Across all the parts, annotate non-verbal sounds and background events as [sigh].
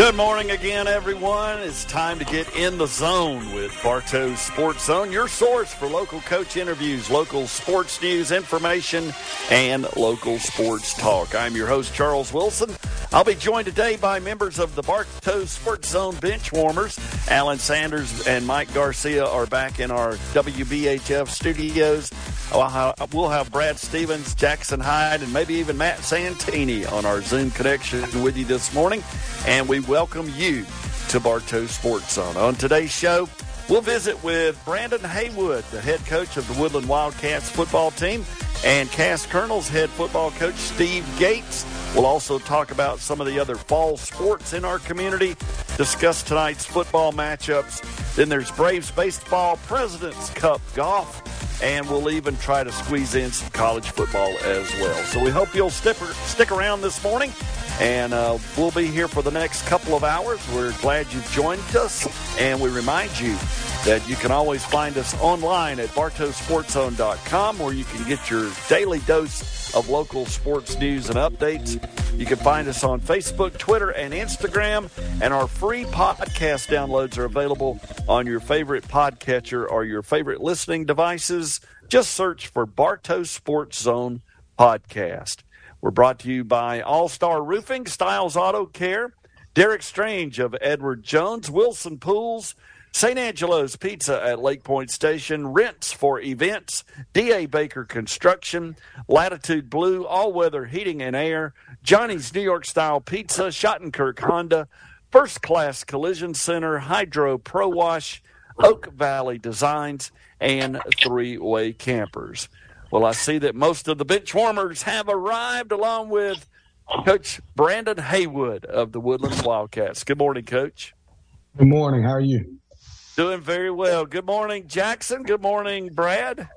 Good morning again, everyone. It's time to get in the zone with Bartow Sports Zone, your source for local coach interviews, local sports news, information, and local sports talk. I'm your host, Charles Wilson. I'll be joined today by members of the Bartow Sports Zone bench warmers. Alan Sanders and Mike Garcia are back in our WBHF studios. We'll have Brad Stevens, Jackson Hyde, and maybe even Matt Santini on our Zoom connection with you this morning. And we welcome you to Bartow Sports Zone. On today's show, we'll visit with Brandon Haywood, the head coach of the Woodland Wildcats football team, and Cass Colonel's head football coach, Steve Gates. We'll also talk about some of the other fall sports in our community, discuss tonight's football matchups. Then there's Braves baseball, President's Cup golf, and we'll even try to squeeze in some college football as well. So we hope you'll stick, around this morning, and uh, we'll be here for the next couple of hours. We're glad you've joined us, and we remind you that you can always find us online at bartowsportszone.com where you can get your daily dose of local sports news and updates. You can find us on Facebook, Twitter, and Instagram, and our free podcast downloads are available on your favorite podcatcher or your favorite listening devices. Just search for Bartow Sports Zone Podcast. We're brought to you by All Star Roofing, Styles Auto Care, Derek Strange of Edward Jones, Wilson Pools, St. Angelo's Pizza at Lake Point Station, Rents for Events, D.A. Baker Construction, Latitude Blue, All Weather Heating and Air, Johnny's New York Style Pizza, Schottenkirk Honda, First Class Collision Center, Hydro Pro Wash, Oak Valley Designs, and Three Way Campers. Well, I see that most of the bench warmers have arrived along with Coach Brandon Haywood of the Woodlands Wildcats. Good morning, Coach. Good morning. How are you? Doing very well. Good morning, Jackson. Good morning, Brad.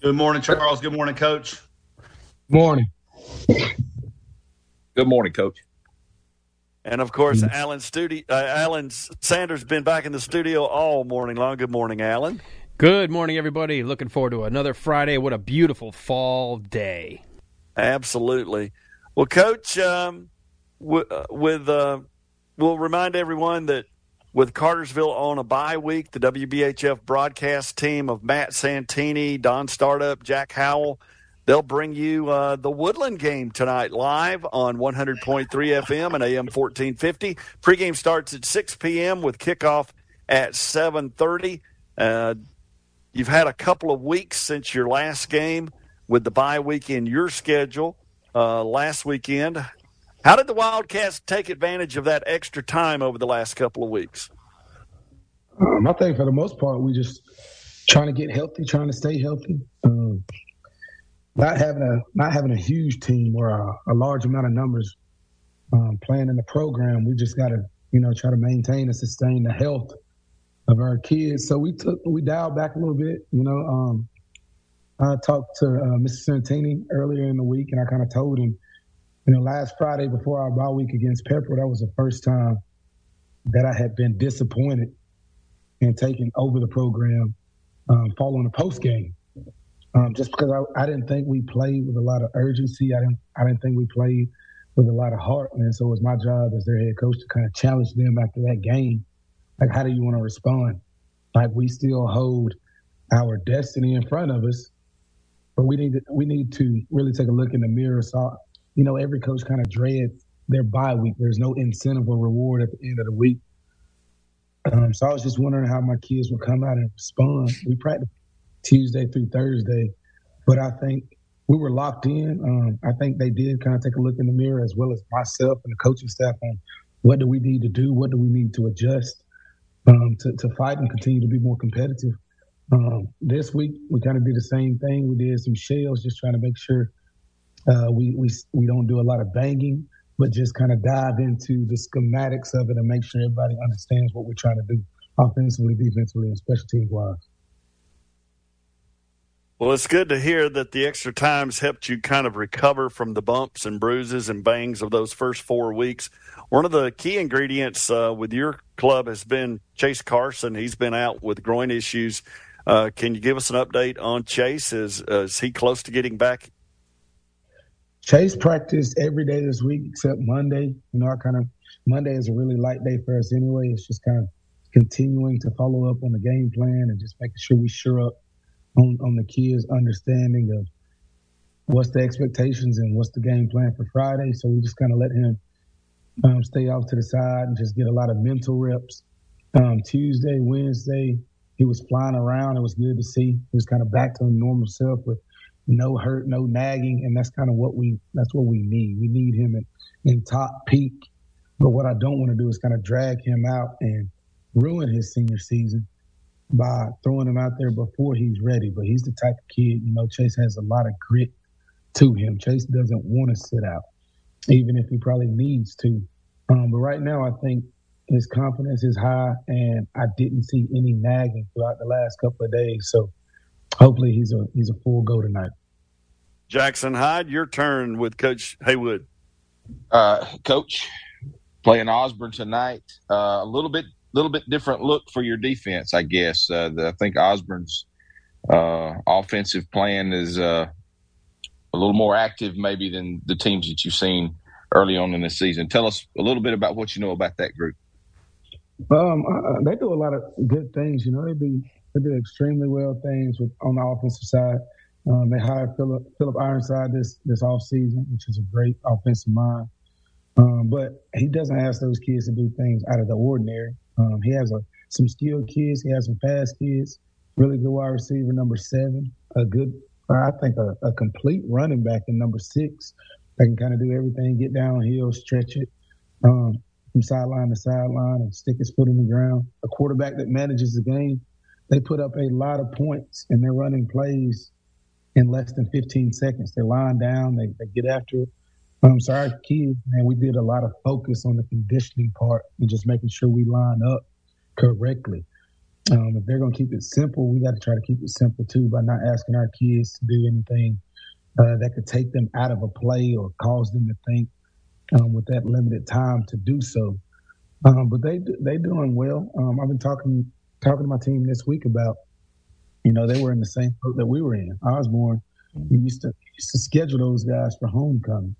Good morning, Charles. Good morning, Coach. Morning. Good morning, Coach. And of course, Alan Studi- uh, Alan Sanders been back in the studio all morning long. Good morning, Alan. Good morning, everybody. Looking forward to another Friday. What a beautiful fall day. Absolutely. Well, Coach, um, w- uh, with uh, we'll remind everyone that with Cartersville on a bye week, the WBHF broadcast team of Matt Santini, Don Startup, Jack Howell, they'll bring you uh, the Woodland game tonight live on 100.3 FM and AM 1450. Pregame starts at 6 p.m. with kickoff at 7:30. Uh, you've had a couple of weeks since your last game with the bye week in your schedule uh, last weekend. How did the Wildcats take advantage of that extra time over the last couple of weeks? Um, I think for the most part, we just trying to get healthy, trying to stay healthy. Um, not having a not having a huge team or a, a large amount of numbers um, playing in the program, we just got to you know try to maintain and sustain the health of our kids. So we took we dialed back a little bit. You know, um, I talked to uh, Mr. Santini earlier in the week, and I kind of told him you know, last Friday before our bye week against Pepper, that was the first time that I had been disappointed in taking over the program um, following the post game. Um, just because I, I didn't think we played with a lot of urgency. I didn't I didn't think we played with a lot of heart. And so it was my job as their head coach to kind of challenge them after that game. Like, how do you want to respond? Like, we still hold our destiny in front of us, but we need to, we need to really take a look in the mirror. So you know, every coach kind of dreads their bye week. There's no incentive or reward at the end of the week. Um, so I was just wondering how my kids would come out and respond. We practiced Tuesday through Thursday, but I think we were locked in. Um, I think they did kind of take a look in the mirror as well as myself and the coaching staff on what do we need to do, what do we need to adjust um, to, to fight and continue to be more competitive. Um, this week we kind of did the same thing. We did some shells, just trying to make sure – uh, we we we don't do a lot of banging, but just kind of dive into the schematics of it and make sure everybody understands what we're trying to do offensively, defensively, and special teams wise. Well, it's good to hear that the extra times helped you kind of recover from the bumps and bruises and bangs of those first four weeks. One of the key ingredients uh, with your club has been Chase Carson. He's been out with groin issues. Uh, can you give us an update on Chase? Is, uh, is he close to getting back Chase practiced every day this week except Monday. You know, I kind of Monday is a really light day for us anyway. It's just kind of continuing to follow up on the game plan and just making sure we sure up on, on the kids' understanding of what's the expectations and what's the game plan for Friday. So we just kind of let him um, stay off to the side and just get a lot of mental reps. Um, Tuesday, Wednesday, he was flying around. It was good to see. He was kind of back to the normal self with no hurt, no nagging, and that's kind of what we that's what we need. We need him in, in top peak. But what I don't want to do is kind of drag him out and ruin his senior season by throwing him out there before he's ready. But he's the type of kid, you know, Chase has a lot of grit to him. Chase doesn't want to sit out, even if he probably needs to. Um, but right now, I think his confidence is high, and I didn't see any nagging throughout the last couple of days. So hopefully, he's a he's a full go tonight. Jackson Hyde, your turn with Coach Haywood. Uh, Coach, playing Osborne tonight. Uh, a little bit little bit different look for your defense, I guess. Uh, the, I think Osborne's uh, offensive plan is uh, a little more active, maybe than the teams that you've seen early on in the season. Tell us a little bit about what you know about that group. Um, they do a lot of good things. You know, they do they do extremely well things with on the offensive side. Um, they hired Philip Philip Ironside this this off season, which is a great offensive mind. Um, but he doesn't ask those kids to do things out of the ordinary. Um, he has a, some skilled kids. He has some fast kids. Really good wide receiver, number seven. A good, I think, a, a complete running back in number six that can kind of do everything, get downhill, stretch it um, from sideline to sideline and stick his foot in the ground. A quarterback that manages the game. They put up a lot of points and they're running plays in less than 15 seconds. They're lying down, they, they get after it. Um, so our kids, man, we did a lot of focus on the conditioning part and just making sure we line up correctly. Um, if they're going to keep it simple, we got to try to keep it simple too by not asking our kids to do anything uh, that could take them out of a play or cause them to think um, with that limited time to do so. Um, but they they doing well. Um, I've been talking talking to my team this week about, you know, they were in the same boat that we were in. Osborne, we used to used to schedule those guys for homecoming,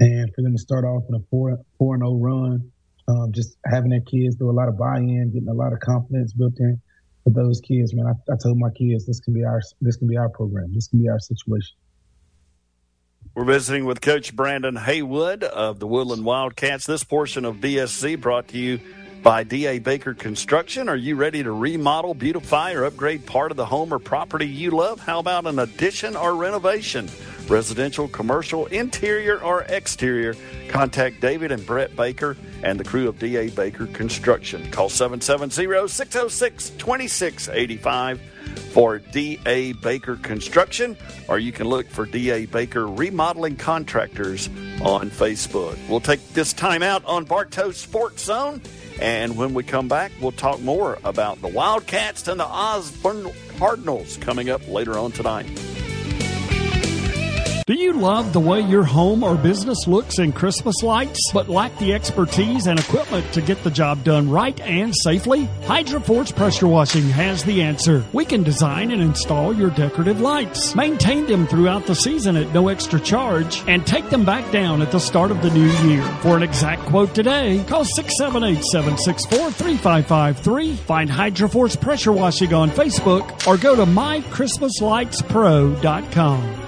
and for them to start off in a four four and zero oh run, um, just having their kids do a lot of buy-in, getting a lot of confidence built in for those kids. Man, I, I told my kids this can be our this can be our program. This can be our situation. We're visiting with Coach Brandon Haywood of the Woodland Wildcats. This portion of BSZ brought to you by D.A. Baker Construction. Are you ready to remodel, beautify, or upgrade part of the home or property you love? How about an addition or renovation? Residential, commercial, interior, or exterior? Contact David and Brett Baker and the crew of D.A. Baker Construction. Call 770 606 2685 for D.A. Baker Construction, or you can look for D.A. Baker Remodeling Contractors on Facebook. We'll take this time out on Bartow Sports Zone, and when we come back, we'll talk more about the Wildcats and the Osborne Cardinals coming up later on tonight. Do you love the way your home or business looks in Christmas lights, but lack the expertise and equipment to get the job done right and safely? Hydroforce Pressure Washing has the answer. We can design and install your decorative lights, maintain them throughout the season at no extra charge, and take them back down at the start of the new year. For an exact quote today, call 678 764 3553, find Hydroforce Pressure Washing on Facebook, or go to mychristmaslightspro.com.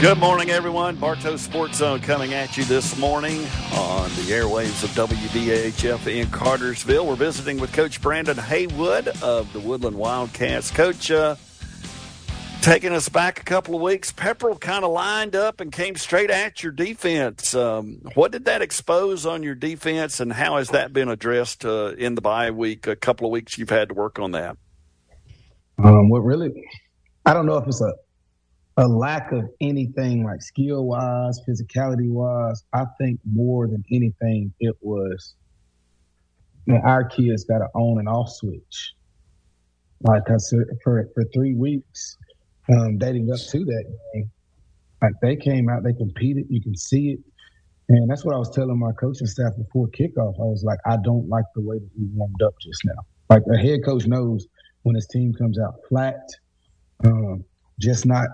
Good morning, everyone. Bartow Sports Zone coming at you this morning on the airwaves of WBHF in Cartersville. We're visiting with Coach Brandon Haywood of the Woodland Wildcats. Coach, uh, taking us back a couple of weeks, Pepperell kind of lined up and came straight at your defense. Um, what did that expose on your defense, and how has that been addressed uh, in the bye week? A couple of weeks you've had to work on that. Um, what really, I don't know if it's a a lack of anything like skill wise, physicality wise. I think more than anything, it was our kids got an on and off switch. Like I said, for for three weeks, um, dating up to that game, like they came out, they competed. You can see it. And that's what I was telling my coaching staff before kickoff. I was like, I don't like the way that we warmed up just now. Like a head coach knows when his team comes out flat, um, just not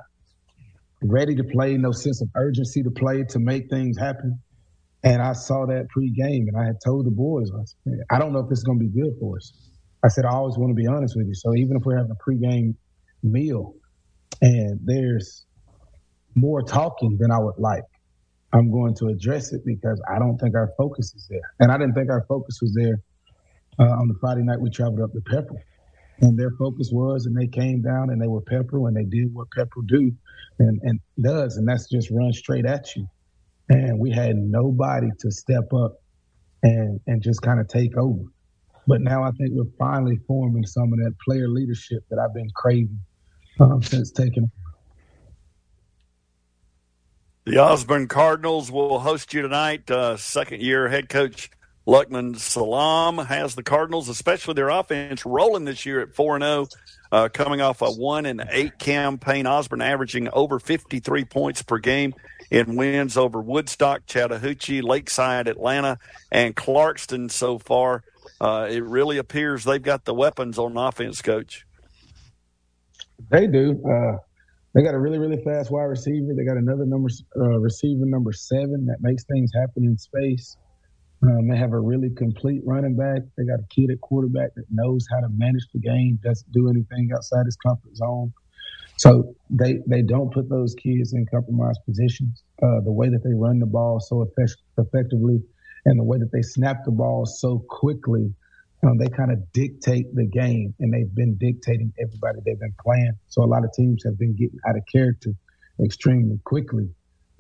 ready to play, no sense of urgency to play to make things happen. And I saw that pregame, and I had told the boys, I, don't know if this is going to be good for us. I said, I always want to be honest with you. So even if we're having a pregame meal and there's more talking than I would like, I'm going to address it because I don't think our focus is there. And I didn't think our focus was there uh, on the Friday night we traveled up to Pepperell. And their focus was, and they came down and they were pepper and they did what pepper do and, and does, and that's just run straight at you. And we had nobody to step up and and just kind of take over. But now I think we're finally forming some of that player leadership that I've been craving um, since taking the Osborne Cardinals will host you tonight. Uh, second year head coach Luqman Salam has the Cardinals, especially their offense, rolling this year at 4 0, uh, coming off a 1 and 8 campaign. Osborne averaging over 53 points per game in wins over Woodstock, Chattahoochee, Lakeside, Atlanta, and Clarkston so far. Uh, it really appears they've got the weapons on offense, coach. They do. Uh, they got a really, really fast wide receiver. They got another number uh, receiver, number seven, that makes things happen in space. Um, they have a really complete running back. They got a kid at quarterback that knows how to manage the game, doesn't do anything outside his comfort zone. So they they don't put those kids in compromised positions. Uh, the way that they run the ball so effect- effectively, and the way that they snap the ball so quickly, um, they kind of dictate the game, and they've been dictating everybody they've been playing. So a lot of teams have been getting out of character extremely quickly,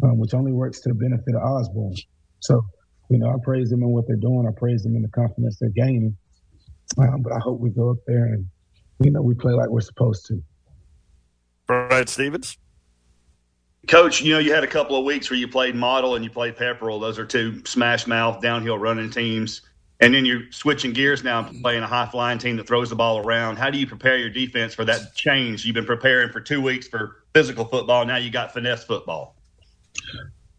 um, which only works to the benefit of Osborne. So, you know, I praise them in what they're doing. I praise them in the confidence they're gaining. Um, but I hope we go up there and, you know, we play like we're supposed to. Brad Stevens. Coach, you know, you had a couple of weeks where you played model and you played Pepperell. Those are two smash mouth downhill running teams. And then you're switching gears now and playing a high flying team that throws the ball around. How do you prepare your defense for that change? You've been preparing for two weeks for physical football. Now you got finesse football.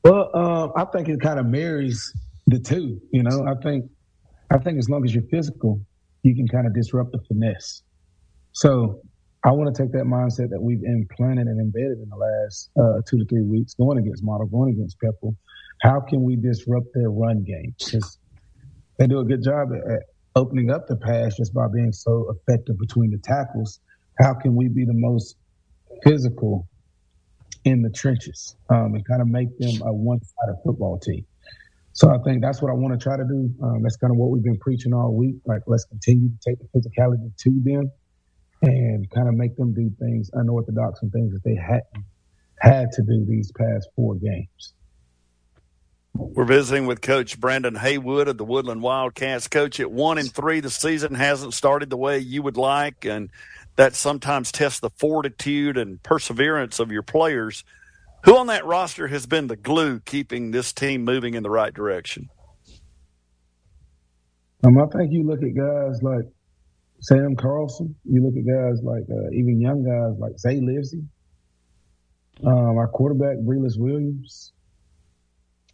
Well, uh, I think it kind of marries the two. You know, I think I think as long as you're physical, you can kind of disrupt the finesse. So I want to take that mindset that we've implanted and embedded in the last uh, two to three weeks, going against Model, going against Pepperell. How can we disrupt their run game? Because they do a good job at opening up the pass just by being so effective between the tackles. How can we be the most physical in the trenches um, and kind of make them a one-sided football team? So I think that's what I want to try to do. Um, that's kind of what we've been preaching all week. Like, let's continue to take the physicality to them and kind of make them do things unorthodox and things that they hadn't had to do these past four games. We're visiting with Coach Brandon Haywood of the Woodland Wildcats. Coach, at one and three, the season hasn't started the way you would like, and that sometimes tests the fortitude and perseverance of your players. Who on that roster has been the glue keeping this team moving in the right direction? Um, I think you look at guys like Sam Carlson. You look at guys like uh, even young guys like Zay Livesey. Um, our quarterback Breeless Williams.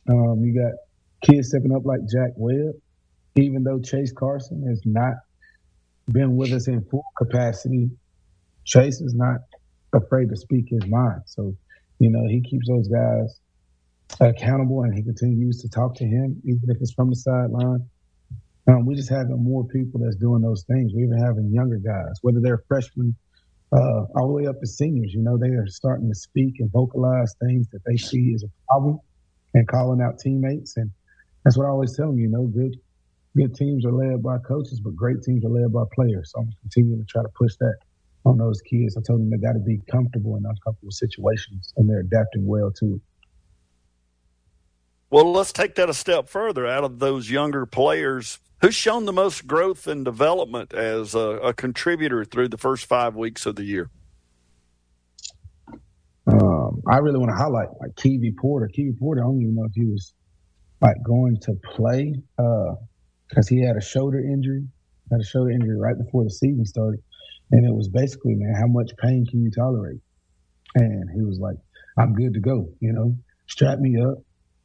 Um, you got kids stepping up like Jack Webb. Even though Chase Carson has not been with us in full capacity, Chase is not afraid to speak his mind. So, you know, he keeps those guys accountable and he continues to talk to him, even if it's from the sideline. Um, we just having more people that's doing those things. We're even having younger guys, whether they're freshmen uh, all the way up to seniors. You know, they are starting to speak and vocalize things that they see as a problem and calling out teammates. And that's what I always tell them. You know, good good teams are led by coaches, but great teams are led by players. So I'm continuing to try to push that on those kids. I told them they got to be comfortable in uncomfortable situations, and they're adapting well to it. Well, let's take that a step further. Out of those younger players, who's shown the most growth and development as a, a contributor through the first five weeks of the year? Um, I really want to highlight like Kiwi Porter. Kiwi Porter, I don't even know if he was like going to play because uh, he had a shoulder injury, had a shoulder injury right before the season started, and it was basically, man, how much pain can you tolerate? And he was like, "I'm good to go," you know, strap me up,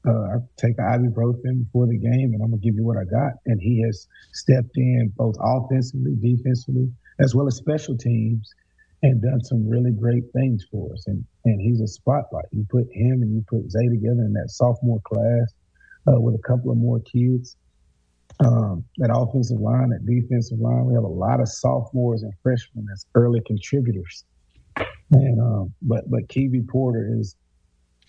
uh, I take ibuprofen before the game, and I'm gonna give you what I got. And he has stepped in both offensively, defensively, as well as special teams, and done some really great things for us. And and he's a spotlight. You put him and you put Zay together in that sophomore class uh, with a couple of more kids. Um, that offensive line, that defensive line, we have a lot of sophomores and freshmen as early contributors. And um, but but Kiwi Porter is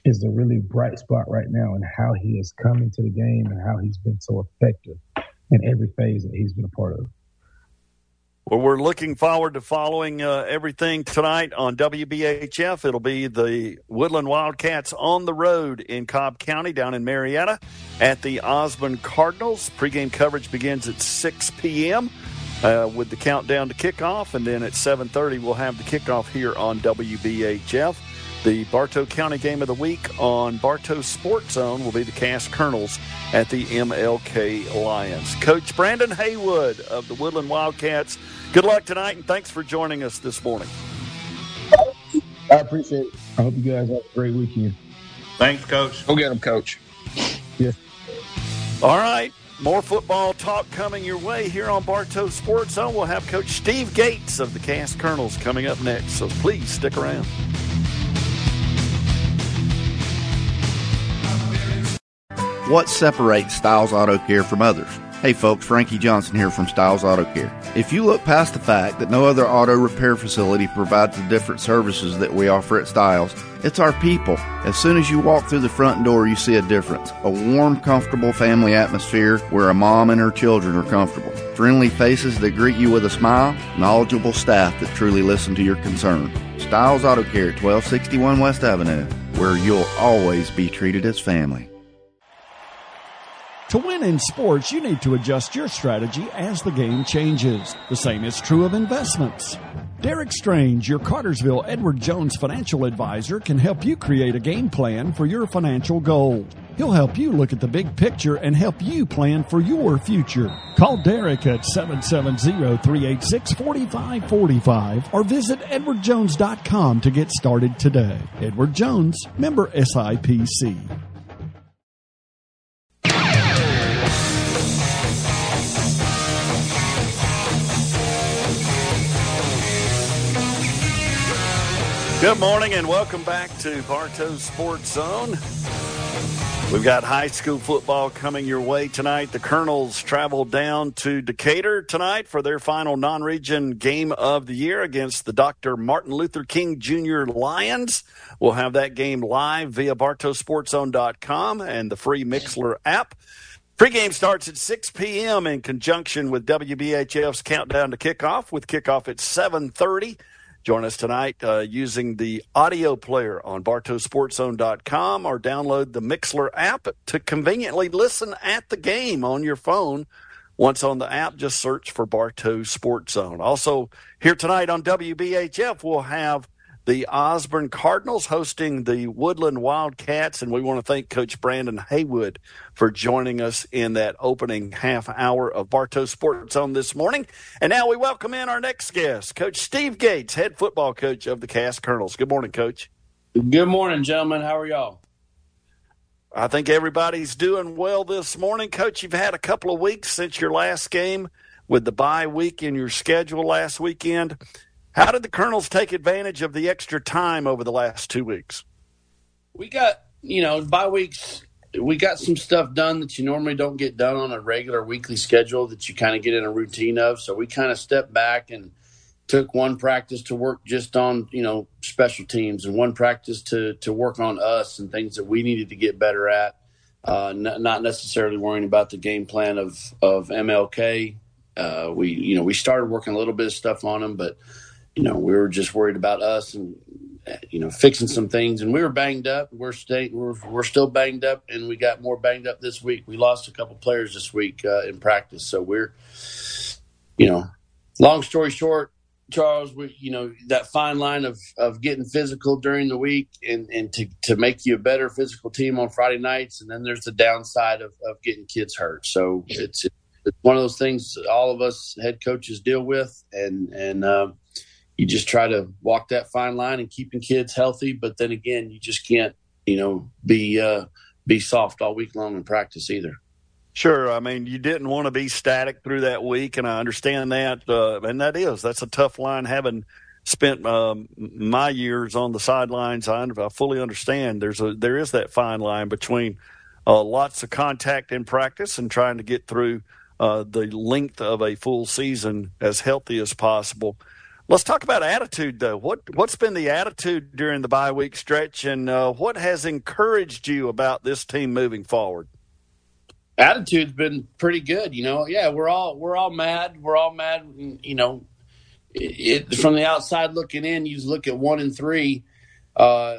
is the really bright spot right now in how he is coming to the game and how he's been so effective in every phase that he's been a part of. Well, we're looking forward to following uh, everything tonight on WBHF. It'll be the Woodland Wildcats on the road in Cobb County down in Marietta at the Osborne Cardinals. Pregame coverage begins at 6 p.m. Uh, with the countdown to kickoff, and then at 7:30 we'll have the kickoff here on WBHF. The Bartow County game of the week on Bartow Sports Zone will be the Cass Colonels at the MLK Lions. Coach Brandon Haywood of the Woodland Wildcats, good luck tonight and thanks for joining us this morning. I appreciate it. I hope you guys have a great weekend. Thanks, Coach. Go get them, Coach. Yes. All right. More football talk coming your way here on Bartow Sports Zone. We'll have Coach Steve Gates of the Cass Colonels coming up next, so please stick around. What separates Styles Auto Care from others? Hey folks, Frankie Johnson here from Styles Auto Care. If you look past the fact that no other auto repair facility provides the different services that we offer at Styles, it's our people. As soon as you walk through the front door, you see a difference. A warm, comfortable family atmosphere where a mom and her children are comfortable. Friendly faces that greet you with a smile, knowledgeable staff that truly listen to your concern. Styles Auto Care at 1261 West Avenue, where you'll always be treated as family. To win in sports, you need to adjust your strategy as the game changes. The same is true of investments. Derek Strange, your Cartersville Edward Jones financial advisor, can help you create a game plan for your financial goals. He'll help you look at the big picture and help you plan for your future. Call Derek at 770-386-4545 or visit edwardjones.com to get started today. Edward Jones, member SIPC. Good morning and welcome back to Bartow Sports Zone. We've got high school football coming your way tonight. The Colonels travel down to Decatur tonight for their final non region game of the year against the Dr. Martin Luther King Jr. Lions. We'll have that game live via BartowSportsZone.com and the free Mixlr app. Pregame starts at 6 p.m. in conjunction with WBHF's countdown to kickoff, with kickoff at 730. Join us tonight uh, using the audio player on BartowSportsZone.com or download the Mixlr app to conveniently listen at the game on your phone. Once on the app, just search for Bartow Sports Zone. Also, here tonight on WBHF, we'll have the Osborne Cardinals hosting the Woodland Wildcats, and we want to thank Coach Brandon Haywood for joining us in that opening half hour of Bartow Sports on this morning. And now we welcome in our next guest, Coach Steve Gates, head football coach of the Cass Colonels. Good morning, Coach. Good morning, gentlemen. How are y'all? I think everybody's doing well this morning. Coach, you've had a couple of weeks since your last game with the bye week in your schedule last weekend. How did the Colonels take advantage of the extra time over the last two weeks? We got, you know, bye weeks, we got some stuff done that you normally don't get done on a regular weekly schedule that you kind of get in a routine of. So we kind of stepped back and took one practice to work just on, you know, special teams and one practice to, to work on us and things that we needed to get better at. Uh, n- not necessarily worrying about the game plan of, of MLK. Uh, we, you know, we started working a little bit of stuff on them, but you know, we were just worried about us and you know fixing some things, and we were banged up. We're stay, we're we're still banged up, and we got more banged up this week. We lost a couple players this week uh, in practice, so we're you know, long story short, Charles, we you know that fine line of of getting physical during the week and and to to make you a better physical team on Friday nights, and then there's the downside of of getting kids hurt. So it's it's one of those things all of us head coaches deal with, and and. Um, you just try to walk that fine line and keeping kids healthy. But then again, you just can't, you know, be uh, be soft all week long in practice either. Sure. I mean, you didn't want to be static through that week, and I understand that. Uh, and that is, that's a tough line having spent um, my years on the sidelines. I, I, fully understand there's a there is that fine line between uh, lots of contact in practice and trying to get through uh, the length of a full season as healthy as possible. Let's talk about attitude, though. What what's been the attitude during the bye week stretch, and uh, what has encouraged you about this team moving forward? attitude's been pretty good. You know, yeah, we're all we're all mad. We're all mad. You know, it, it, from the outside looking in, you look at one and three, uh,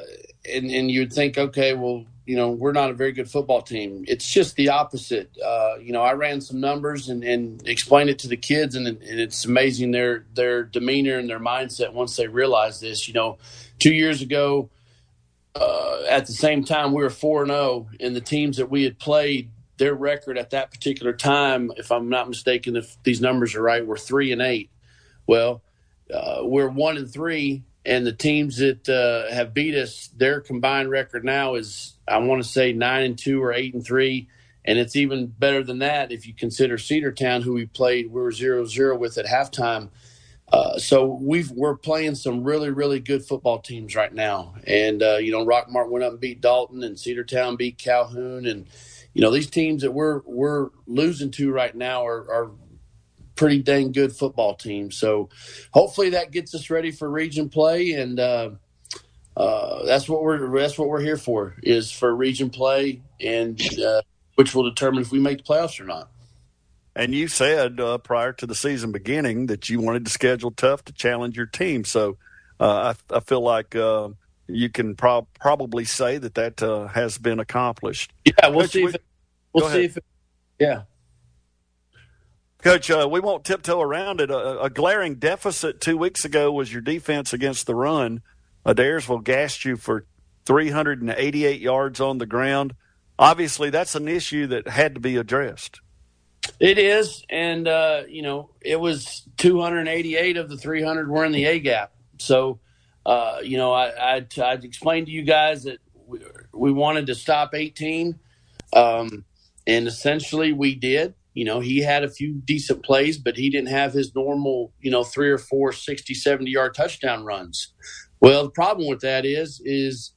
and and you'd think, okay, well, you know, we're not a very good football team. It's just the opposite. Uh, you know, I ran some numbers and, and explained it to the kids, and, and it's amazing their their demeanor and their mindset once they realize this. You know, two years ago. Uh, at the same time, we were four and zero, oh, and the teams that we had played their record at that particular time, if I'm not mistaken, if these numbers are right, were three and eight. Well, uh, we're one and three, and the teams that uh, have beat us, their combined record now is I want to say nine and two or eight and three, and it's even better than that if you consider Cedartown, who we played, we were zero zero with at halftime. Uh, so we are playing some really really good football teams right now, and uh, you know Rockmart went up and beat Dalton, and Cedartown beat Calhoun, and you know these teams that we're we're losing to right now are, are pretty dang good football teams. So hopefully that gets us ready for region play, and uh, uh, that's what we're that's what we're here for is for region play, and uh, which will determine if we make the playoffs or not. And you said uh, prior to the season beginning that you wanted to schedule tough to challenge your team. So uh, I, I, feel like uh, you can pro- probably say that that uh, has been accomplished. Yeah, we'll Coach, see. We, if it, we'll see if. It, yeah. Coach, uh, we won't tiptoe around it. A, a, glaring deficit two weeks ago was your defense against the run. Adairsville gassed you for 388 yards on the ground. Obviously, that's an issue that had to be addressed. It is, and uh, you know, it was 288 of the 300 were in the A gap. So uh, you know, I, I, I explained to you guys that we, we wanted to stop 18, um, and essentially we did. You know, he had a few decent plays, but he didn't have his normal, you know, three or four 60, 70 yard touchdown runs. Well, the problem with that is, is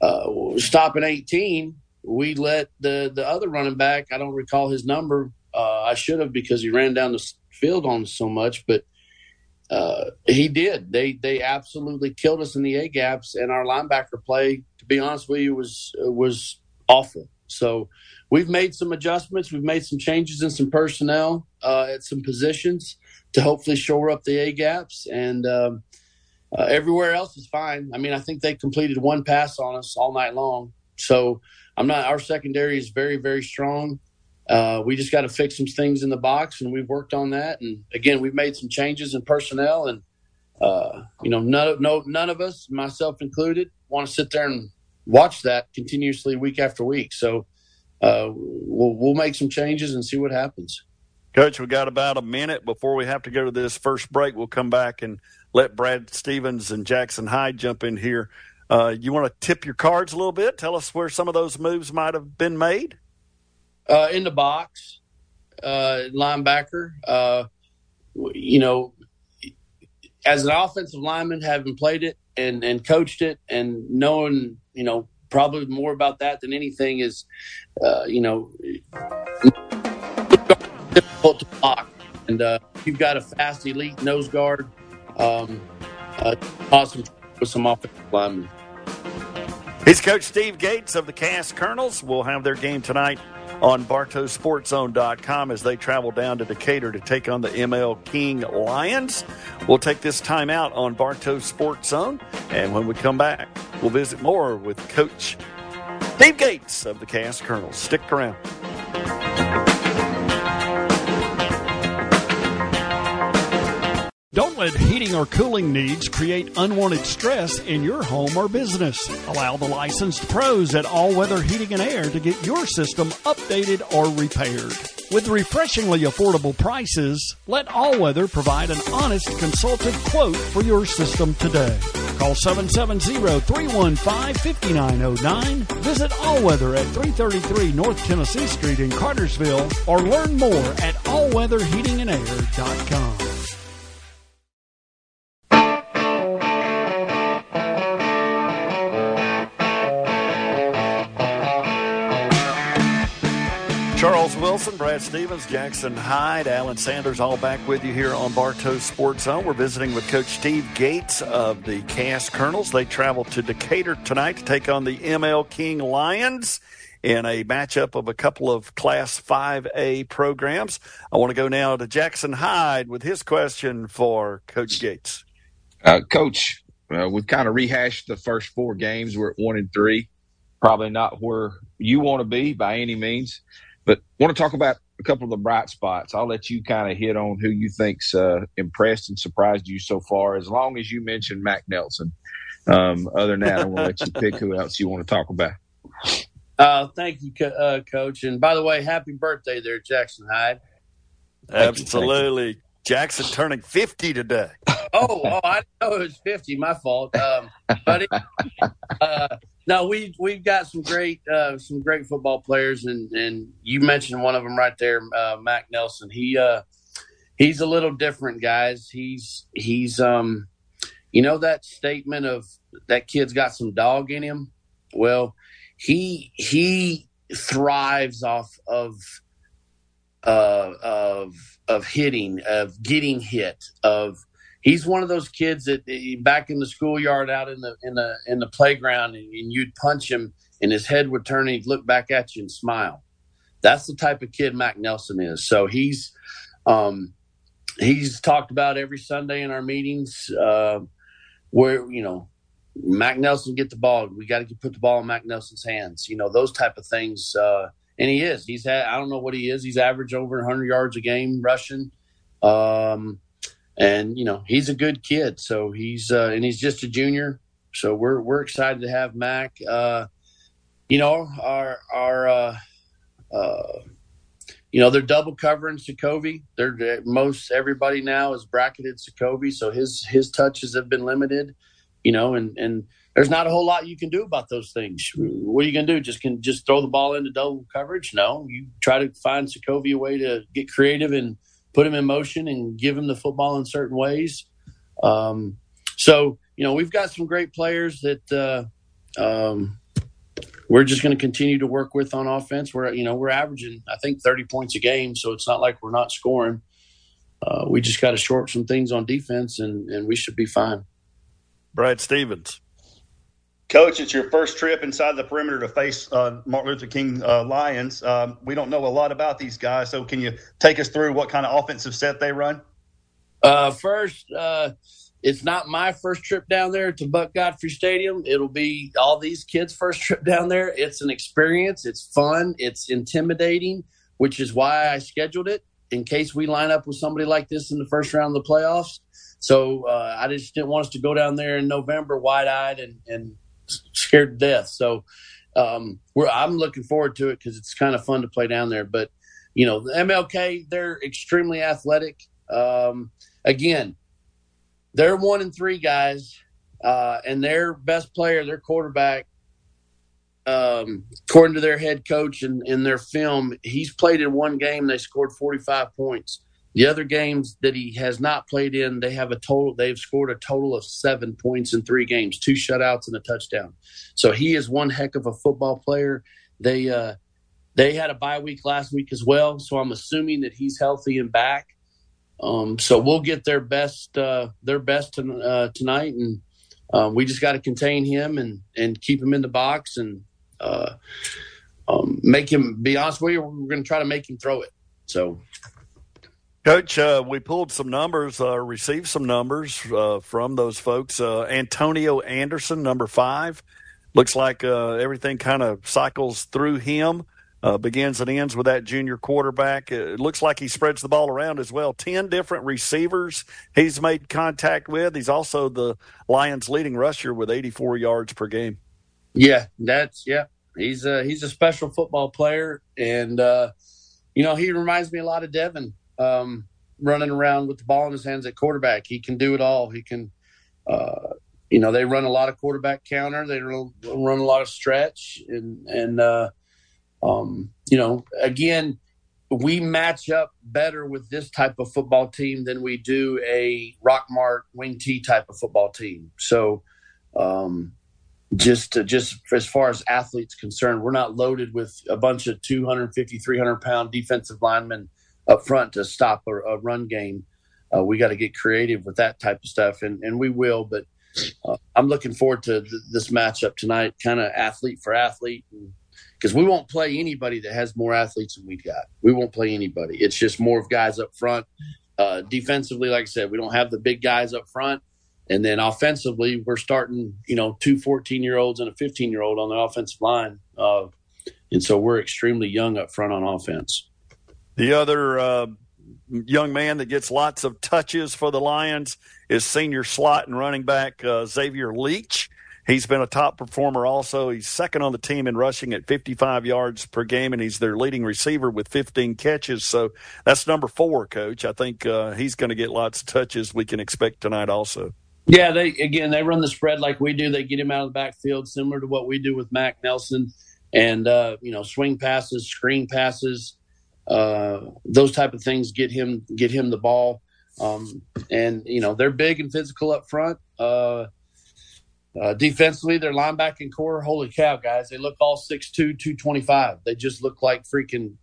uh, stopping 18, we let the, the other running back, I don't recall his number. Uh, I should have because he ran down the field on so much, but uh, he did. They they absolutely killed us in the A gaps, and our linebacker play, to be honest with you, was was awful. So we've made some adjustments. We've made some changes in some personnel uh, at some positions to hopefully shore up the A gaps, and um, uh, everywhere else is fine. I mean, I think they completed one pass on us all night long. So I'm not. Our secondary is very very strong. Uh, we just got to fix some things in the box, and we've worked on that. And again, we've made some changes in personnel, and uh, you know, none, of no, none of us, myself included, want to sit there and watch that continuously week after week. So uh, we'll we'll make some changes and see what happens. Coach, we got about a minute before we have to go to this first break. We'll come back and let Brad Stevens and Jackson Hyde jump in here. Uh, you want to tip your cards a little bit? Tell us where some of those moves might have been made. Uh, in the box, uh, linebacker. Uh, you know, as an offensive lineman, having played it and, and coached it and knowing, you know, probably more about that than anything is, uh, you know, difficult to block. And uh, you've got a fast, elite nose guard. Um, uh, awesome with some offensive linemen. He's Coach Steve Gates of the Cass Colonels. We'll have their game tonight on BartowSportsZone.com as they travel down to Decatur to take on the ML King Lions. We'll take this time out on Bartow Sports Zone, and when we come back, we'll visit more with Coach Steve Gates of the Cass Colonels. Stick around. Don't let heating or cooling needs create unwanted stress in your home or business. Allow the licensed pros at All Weather Heating and Air to get your system updated or repaired. With refreshingly affordable prices, let All Weather provide an honest consulted quote for your system today. Call 770-315-5909. Visit at 333 North Tennessee Street in Cartersville or learn more at allweatherheatingandair.com. Wilson, Brad Stevens, Jackson Hyde, Alan Sanders, all back with you here on Bartow Sports Zone. We're visiting with Coach Steve Gates of the Cass Colonels. They travel to Decatur tonight to take on the ML King Lions in a matchup of a couple of Class 5A programs. I want to go now to Jackson Hyde with his question for Coach Gates. Uh, Coach, uh, we've kind of rehashed the first four games. We're at one and three. Probably not where you want to be by any means. But want to talk about a couple of the bright spots. I'll let you kind of hit on who you think's uh, impressed and surprised you so far. As long as you mention Mac Nelson. Um, other than that, I want to let you pick who else you want to talk about. Uh, thank you, co- uh, Coach. And by the way, happy birthday there, Jackson Hyde. Thank Absolutely. You, Jackson turning 50 today. oh, oh, I know it was 50. My fault. Um, but it, [laughs] uh, no, we we've got some great uh, some great football players, and and you mentioned one of them right there, uh, Mac Nelson. He uh, he's a little different, guys. He's he's um, you know that statement of that kid's got some dog in him. Well, he he thrives off of uh, of of hitting, of getting hit, of he's one of those kids that eh, back in the schoolyard out in the in the in the playground and, and, you'd punch him and his head would turn and he'd look back at you and smile. That's the type of kid mac nelson is. So he's um he's talked about every sunday in our meetings uh where you know mac nelson get the ball. We got to put the ball in mac nelson's hands you know those type of things uh and he is. He's had i don't know what he is. He's averaged over 100 yards a game rushing. Um and you know he's a good kid. So he's uh, and he's just a junior. So we're we're excited to have Mac. Uh, you know our our uh, uh, you know they're double covering Secovi. They're most everybody now is bracketed Secovi, so his his touches have been limited. You know, and and there's not a whole lot you can do about those things. What are you going to do? Just can just throw the ball into double coverage? No, you try to find Secovi a way to get creative and put him in motion and give him the football in certain ways. Um, so, you know, we've got some great players that uh, um, we're just going to continue to work with on offense. We're, you know, we're averaging, I think, 30 points a game. So it's not like we're not scoring. Uh, we just got to short some things on defense and, and we should be fine. Brad Stevens. Coach, it's your first trip inside the perimeter to face uh, Martin Luther King uh, Lions. Um, we don't know a lot about these guys, so can you take us through what kind of offensive set they run? Uh, first, uh, it's not my first trip down there to Buck Godfrey Stadium. It'll be all these kids' first trip down there. It's an experience. It's fun. It's intimidating, which is why I scheduled it in case we line up with somebody like this in the first round of the playoffs. So uh, I just didn't want us to go down there in November wide eyed and, and scared to death. So um, I'm looking forward to it because it's kind of fun to play down there. But you know, the MLK they're extremely athletic. Um, again, they're one and three guys, uh, and their best player, their quarterback, um, according to their head coach and in their film, he's played in one game. They scored 45 points. The other games that he has not played in, they have a total. They've scored a total of seven points in three games, two shutouts and a touchdown. So he is one heck of a football player. They uh, they had a bye week last week as well, so I'm assuming that he's healthy and back. Um, so we'll get their best uh, their best to, uh, tonight, and um, we just got to contain him and and keep him in the box and uh, um, make him. Be honest with you, we're going to try to make him throw it. So Coach, uh, we pulled some numbers, uh, received some numbers uh, from those folks. Uh, Antonio Anderson, number five, looks like uh, everything kind of cycles through him, uh, begins and ends with that junior quarterback. It looks like he spreads the ball around as well. Ten different receivers he's made contact with. He's also the Lions' leading rusher with 84 yards per game. Yeah, that's yeah. He's a he's a special football player, and you know he reminds me a lot of Devin um, running around with the ball in his hands at quarterback. He can do it all. He can uh, you know, they run a lot of quarterback counter. They run, a lot of stretch, and and uh, um, you know, again, we match up better with this type of football team than we do a Rockmart Wing T type of football team. So, um, just to, just as far as athletes concerned, we're not loaded with a bunch of 250, 300 pound defensive linemen up front to stop a, a run game. Uh, we got to get creative with that type of stuff, and, and we will. But uh, I'm looking forward to th- this matchup tonight, kind of athlete for athlete, because we won't play anybody that has more athletes than we got. We won't play anybody. It's just more of guys up front. Uh, defensively, like I said, we don't have the big guys up front. And then offensively, we're starting, you know, two 14 year olds and a 15 year old on the offensive line. Uh, and so we're extremely young up front on offense. The other uh, young man that gets lots of touches for the Lions is senior slot and running back uh, Xavier Leach. He's been a top performer also. He's second on the team in rushing at 55 yards per game, and he's their leading receiver with 15 catches. So that's number four, coach. I think uh, he's going to get lots of touches we can expect tonight also. Yeah, they again they run the spread like we do. They get him out of the backfield, similar to what we do with Mac Nelson, and uh, you know swing passes, screen passes, uh, those type of things get him get him the ball. Um, and you know they're big and physical up front. Uh, uh, defensively, their linebacking corps, holy cow, guys! They look all 6'2", 225. They just look like freaking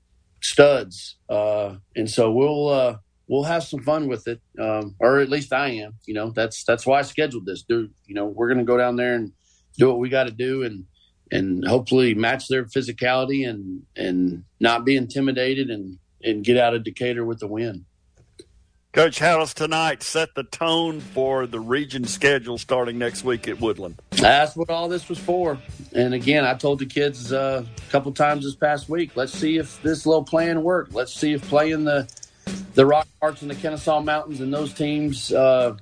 studs. Uh, and so we'll uh, we'll have some fun with it, um, or at least I am. You know, that's that's why I scheduled this. Dude, you know, we're gonna go down there and do what we got to do, and and hopefully match their physicality and and not be intimidated and and get out of Decatur with the win. Coach, how does tonight set the tone for the region schedule starting next week at Woodland? That's what all this was for. And again, I told the kids uh, a couple times this past week, let's see if this little plan worked. Let's see if playing the the Rock Arts and the Kennesaw Mountains and those teams uh,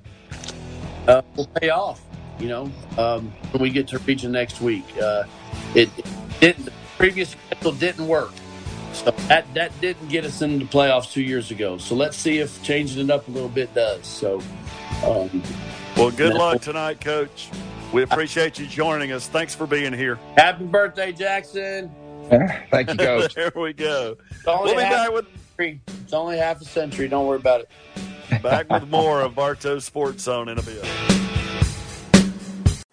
uh, will pay off. You know, um, when we get to region next week, uh, it, it didn't. The previous schedule didn't work, so that that didn't get us into the playoffs two years ago. So let's see if changing it up a little bit does. So, um, well, good luck tonight, Coach. We appreciate you joining us. Thanks for being here. Happy birthday, Jackson. Thank you, Coach. [laughs] there we go. We'll be back with it's only half a century. Don't worry about it. Back with more of Bartow Sports Zone in a bit.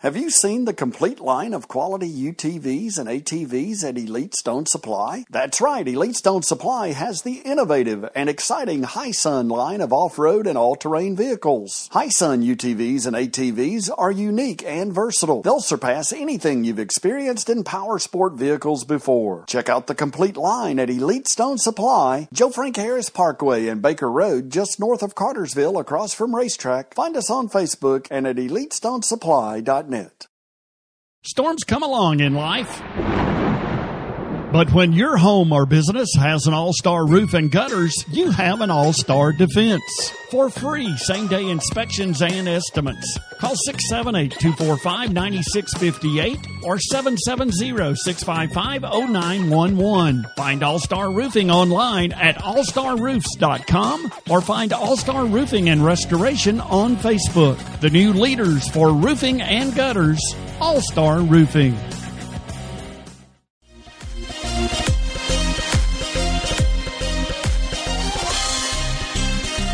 Have you seen the complete line of quality UTVs and ATVs at Elite Stone Supply? That's right, Elite Stone Supply has the innovative and exciting Hisun line of off-road and all-terrain vehicles. Hisun UTVs and ATVs are unique and versatile. They'll surpass anything you've experienced in power sport vehicles before. Check out the complete line at Elite Stone Supply, Joe Frank Harris Parkway and Baker Road, just north of Cartersville across from RaceTrac. Find us on Facebook and at Storms come along in life. But when your home or business has an all-star roof and gutters, you have an all-star defense. For free same-day inspections and estimates. Call 678-245-9658 or 770-655-0911. Find All-Star Roofing online at allstarroofs.com or find All-Star Roofing and Restoration on Facebook. The new leaders for roofing and gutters, All-Star Roofing.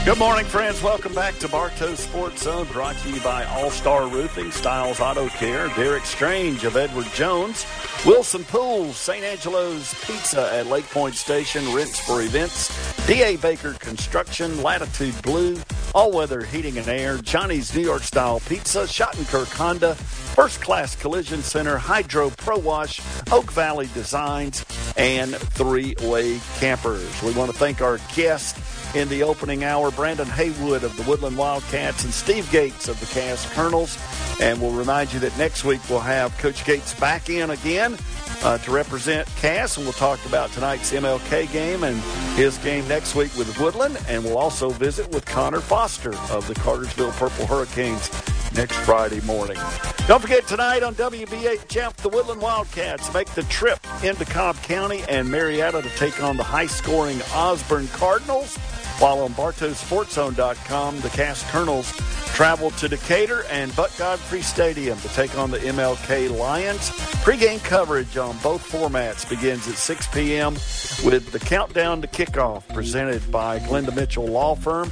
Good morning, friends. Welcome back to Bartow Sports Zone, brought to you by All Star Roofing, Styles Auto Care, Derek Strange of Edward Jones, Wilson Pools, St. Angelo's Pizza at Lake Point Station, Rents for Events, D.A. Baker Construction, Latitude Blue, All Weather Heating and Air, Johnny's New York Style Pizza, Schottenkirk Honda, First Class Collision Center, Hydro Pro Wash, Oak Valley Designs, and Three Way Campers. We want to thank our guests in the opening hour, Brandon Haywood of the Woodland Wildcats and Steve Gates of the Cass Colonels. And we'll remind you that next week we'll have Coach Gates back in again uh, to represent Cass, and we'll talk about tonight's MLK game and his game next week with Woodland. And we'll also visit with Connor Foster of the Cartersville Purple Hurricanes next Friday morning. Don't forget tonight on WBHF, the Woodland Wildcats make the trip into Cobb County and Marietta to take on the high-scoring Osborne Cardinals. While on BartowSportsZone.com, the Cass Colonels travel to Decatur and Buck Godfrey Stadium to take on the MLK Lions. Pre-game coverage on both formats begins at 6 p.m. with the countdown to kickoff presented by Glenda Mitchell Law Firm.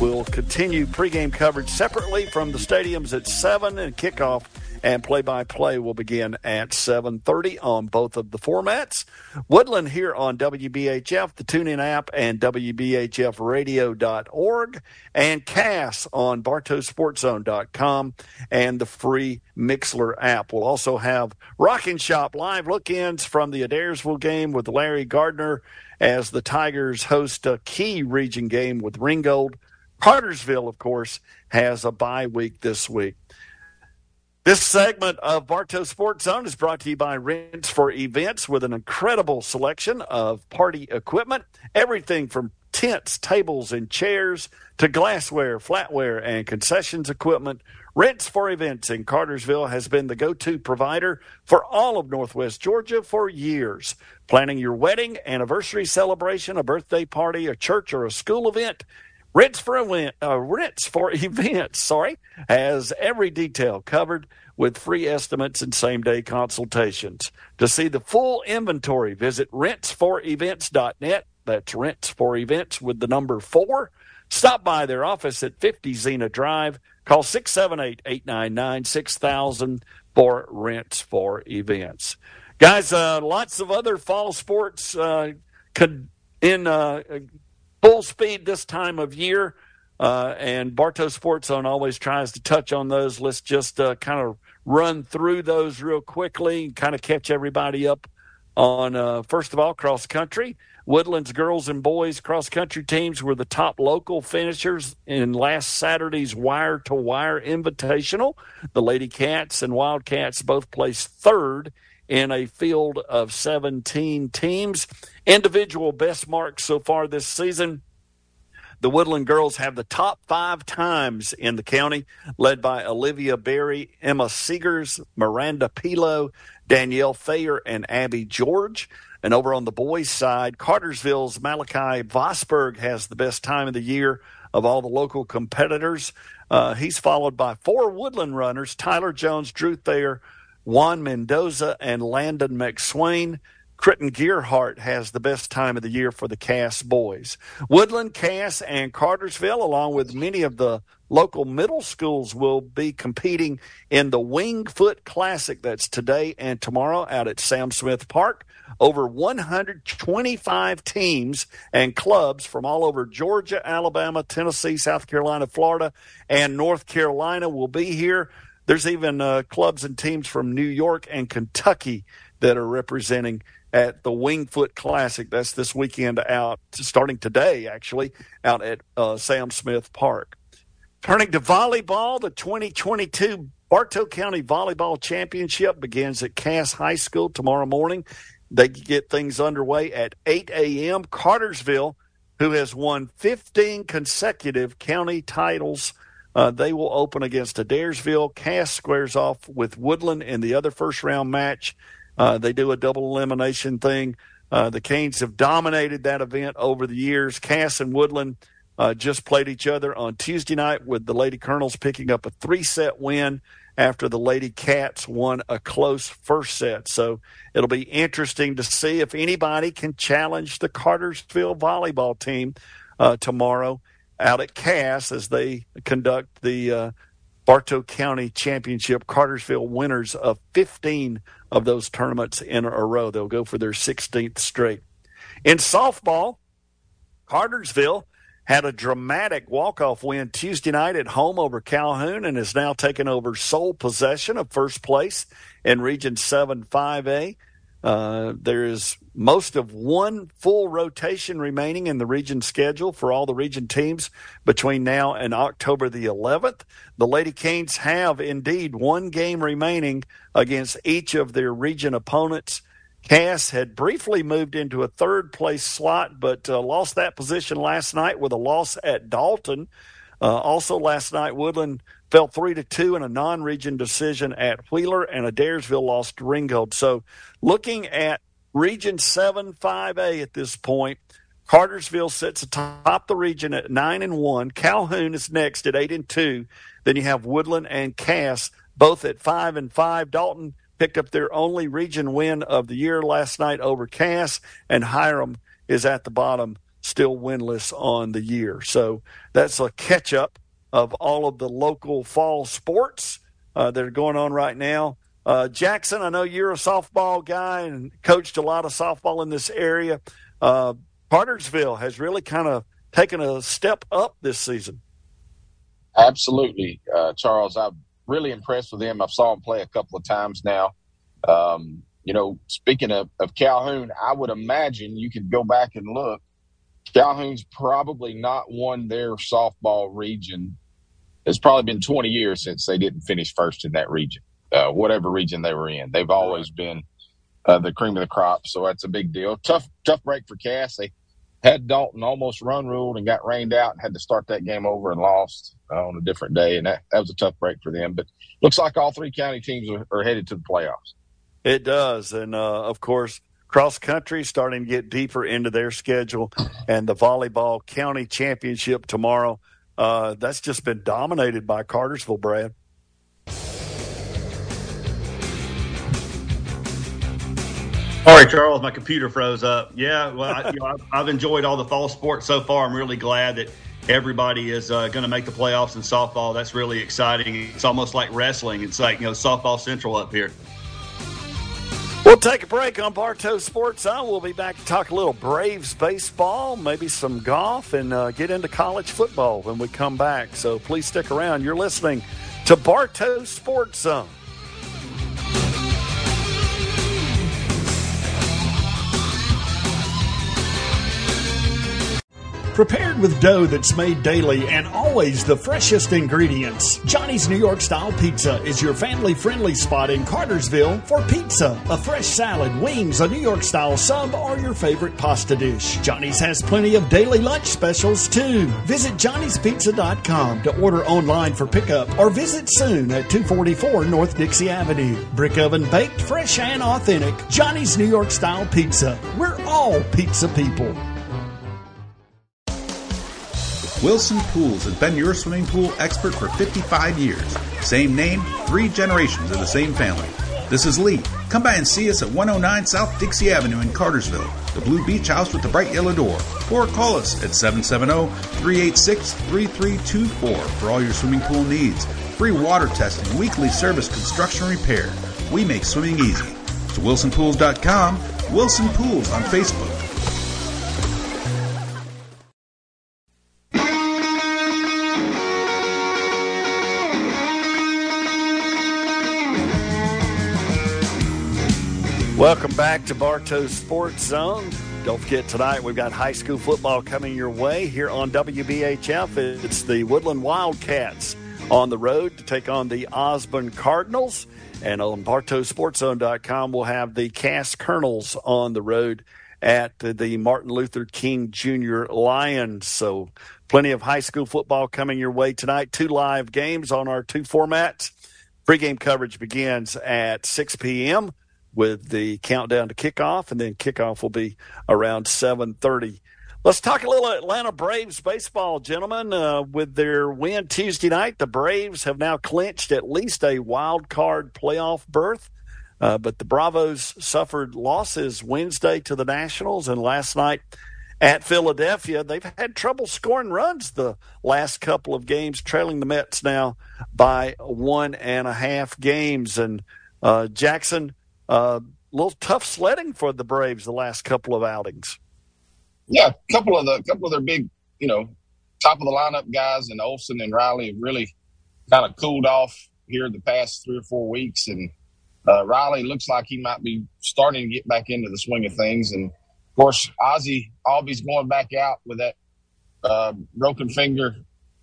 We'll continue pre-game coverage separately from the stadiums at 7 and kickoff and play-by-play will begin at 7.30 on both of the formats. Woodland here on WBHF, the TuneIn app, and WBHFradio.org, and Cass on BartowSportsZone.com and the free Mixlr app. We'll also have Rockin' Shop live look-ins from the Adairsville game with Larry Gardner as the Tigers host a key region game with Ringgold. Cartersville, of course, has a bye week this week. This segment of Bartow Sports Zone is brought to you by Rents for Events with an incredible selection of party equipment. Everything from tents, tables, and chairs to glassware, flatware, and concessions equipment. Rents for Events in Cartersville has been the go to provider for all of Northwest Georgia for years. Planning your wedding, anniversary celebration, a birthday party, a church, or a school event. Rents for event, uh, for [laughs] events, sorry, has every detail covered with free estimates and same day consultations. To see the full inventory, visit rentsforevents.net. That's rents for events with the number four. Stop by their office at 50 Xena Drive. Call 678 899 6000 for rents for events. Guys, uh, lots of other fall sports uh, could in uh, full speed this time of year. Uh, and Bartow Sports Zone always tries to touch on those. Let's just uh, kind of run through those real quickly and kind of catch everybody up on, uh, first of all, cross country. Woodlands girls and boys cross country teams were the top local finishers in last Saturday's wire to wire invitational. The Lady Cats and Wildcats both placed third in a field of 17 teams. Individual best marks so far this season. The Woodland girls have the top five times in the county, led by Olivia Berry, Emma Seegers, Miranda Pilo, Danielle Thayer, and Abby George. And over on the boys' side, Cartersville's Malachi Vosberg has the best time of the year of all the local competitors. Uh, he's followed by four Woodland runners Tyler Jones, Drew Thayer, Juan Mendoza, and Landon McSwain. Critton Gearhart has the best time of the year for the Cass boys. Woodland, Cass, and Cartersville, along with many of the local middle schools, will be competing in the Wingfoot Classic that's today and tomorrow out at Sam Smith Park. Over 125 teams and clubs from all over Georgia, Alabama, Tennessee, South Carolina, Florida, and North Carolina will be here. There's even uh, clubs and teams from New York and Kentucky that are representing at the Wingfoot Classic. That's this weekend out, starting today, actually, out at uh, Sam Smith Park. Turning to volleyball, the 2022 Bartow County Volleyball Championship begins at Cass High School tomorrow morning. They get things underway at 8 a.m. Cartersville, who has won 15 consecutive county titles, uh, they will open against Adairsville. Cass squares off with Woodland in the other first round match. Uh, they do a double elimination thing. Uh, the Canes have dominated that event over the years. Cass and Woodland uh, just played each other on Tuesday night with the Lady Colonels picking up a three set win after the Lady Cats won a close first set. So it'll be interesting to see if anybody can challenge the Cartersville volleyball team uh, tomorrow out at Cass as they conduct the uh, Bartow County Championship. Cartersville winners of 15 of those tournaments in a row. They'll go for their 16th straight. In softball, Cartersville had a dramatic walk-off win Tuesday night at home over Calhoun and has now taken over sole possession of first place in Region 7 5A. Uh, there is most of one full rotation remaining in the region schedule for all the region teams between now and October the 11th. The Lady Canes have indeed one game remaining against each of their region opponents. Cass had briefly moved into a third place slot, but uh, lost that position last night with a loss at Dalton. Uh, also, last night, Woodland fell three to two in a non-region decision at Wheeler, and Adairsville lost to Ringgold. So, looking at Region Seven Five A at this point, Cartersville sits atop the region at nine and one. Calhoun is next at eight and two. Then you have Woodland and Cass both at five and five. Dalton picked up their only region win of the year last night over Cass, and Hiram is at the bottom, still winless on the year. So that's a catch up of all of the local fall sports uh, that are going on right now. Uh, Jackson, I know you're a softball guy and coached a lot of softball in this area. Uh, has really kind of taken a step up this season. Absolutely, uh, Charles. I'm really impressed with them. I've saw them play a couple of times now. Um, you know, speaking of, of Calhoun, I would imagine you could go back and look. Calhoun's probably not won their softball region. It's probably been 20 years since they didn't finish first in that region, uh, whatever region they were in. They've always been uh, the cream of the crop, so that's a big deal. Tough, tough break for Cass. They had Dalton almost run ruled and got rained out and had to start that game over and lost uh, on a different day, and that, that was a tough break for them. But looks like all three county teams are, are headed to the playoffs. It does, and uh, of course, cross country starting to get deeper into their schedule, and the volleyball county championship tomorrow. Uh, that's just been dominated by Cartersville, Brad. All right, Charles, my computer froze up. Yeah, well, I, you know, I've, I've, enjoyed all the fall sports so far. I'm really glad that everybody is uh, going to make the playoffs in softball. That's really exciting. It's almost like wrestling. It's like you know softball central up here. We'll take a break on Bartow Sports Zone. We'll be back to talk a little Braves baseball, maybe some golf, and uh, get into college football when we come back. So please stick around. You're listening to Bartow Sports Zone. Prepared with dough that's made daily and always the freshest ingredients, Johnny's New York Style Pizza is your family friendly spot in Cartersville for pizza, a fresh salad, wings, a New York style sub, or your favorite pasta dish. Johnny's has plenty of daily lunch specials too. Visit johnnyspizza.com to order online for pickup or visit soon at 244 North Dixie Avenue. Brick oven baked, fresh and authentic. Johnny's New York Style Pizza. We're all pizza people. Wilson Pools has been your swimming pool expert for 55 years. Same name, three generations of the same family. This is Lee. Come by and see us at 109 South Dixie Avenue in Cartersville, the Blue Beach House with the bright yellow door. Or call us at 770 386 3324 for all your swimming pool needs. Free water testing, weekly service, construction, repair. We make swimming easy. To wilsonpools.com, Wilson Pools on Facebook. Welcome back to Bartow Sports Zone. Don't forget tonight we've got high school football coming your way here on WBHF. It's the Woodland Wildcats on the road to take on the Osborne Cardinals. And on BartowSportsZone.com, we'll have the Cass Colonels on the road at the Martin Luther King Jr. Lions. So plenty of high school football coming your way tonight. Two live games on our two formats. Pregame coverage begins at 6 p.m with the countdown to kickoff, and then kickoff will be around 7:30. Let's talk a little Atlanta Braves baseball, gentlemen. Uh, with their win Tuesday night, the Braves have now clinched at least a wild card playoff berth. Uh, but the Bravos suffered losses Wednesday to the Nationals and last night at Philadelphia. They've had trouble scoring runs the last couple of games, trailing the Mets now by one and a half games. And uh, Jackson, a little tough sledding for the Braves the last couple of outings. Yeah, a couple of the couple of their big, you know, top of the lineup guys and Olson and Riley have really kind of cooled off here the past three or four weeks, and uh, Riley looks like he might be starting to get back into the swing of things. And of course, Ozzie Albies going back out with that uh, broken finger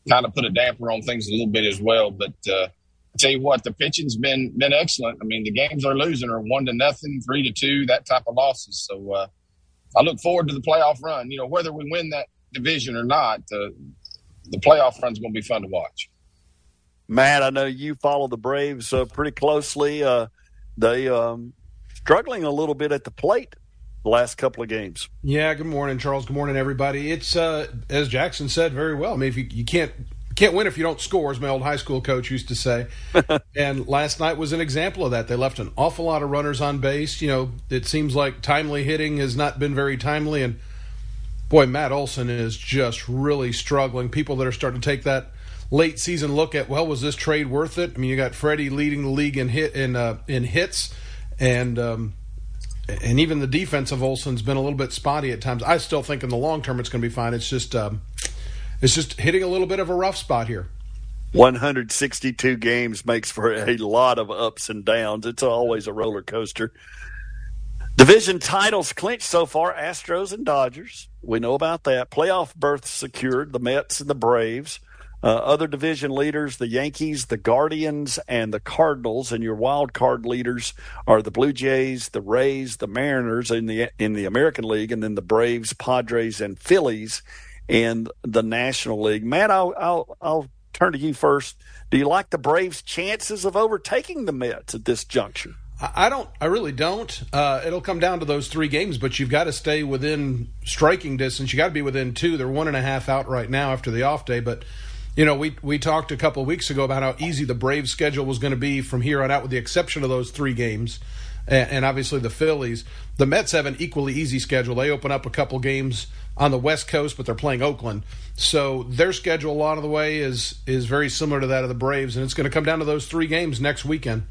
kind of put a damper on things a little bit as well. But uh, tell you what, the pitching's been been excellent. I mean, the games they're losing are one to nothing, three to two, that type of losses. So uh, I look forward to the playoff run. You know, whether we win that division or not, uh, the playoff run's going to be fun to watch. Matt, I know you follow the Braves uh, pretty closely. Uh, they um, struggling a little bit at the plate the last couple of games. Yeah, good morning, Charles. Good morning, everybody. It's uh, as Jackson said very well. I mean, if you, you can't can't win if you don't score, as my old high school coach used to say. [laughs] and last night was an example of that. They left an awful lot of runners on base. You know, it seems like timely hitting has not been very timely, and boy, Matt Olson is just really struggling. People that are starting to take that late season look at, well, was this trade worth it? I mean, you got Freddie leading the league in hit in uh, in hits, and um, and even the defense of Olson's been a little bit spotty at times. I still think in the long term it's going to be fine. It's just um, it's just hitting a little bit of a rough spot here. 162 games makes for a lot of ups and downs. It's always a roller coaster. Division titles clinched so far Astros and Dodgers. We know about that. Playoff berths secured the Mets and the Braves. Uh, other division leaders, the Yankees, the Guardians, and the Cardinals, and your wild card leaders are the Blue Jays, the Rays, the Mariners in the in the American League, and then the Braves, Padres, and Phillies in the National League. Matt, I'll I'll, I'll turn to you first. Do you like the Braves' chances of overtaking the Mets at this juncture? I don't. I really don't. Uh, it'll come down to those three games, but you've got to stay within striking distance. You got to be within two. They're one and a half out right now after the off day, but you know, we we talked a couple weeks ago about how easy the Braves' schedule was going to be from here on out, with the exception of those three games, and, and, obviously the Phillies. The Mets have an equally easy schedule. They open up a couple games on the West Coast, but they're playing Oakland, so their schedule a lot of the way is is very similar to that of the Braves, and it's going to come down to those three games next weekend.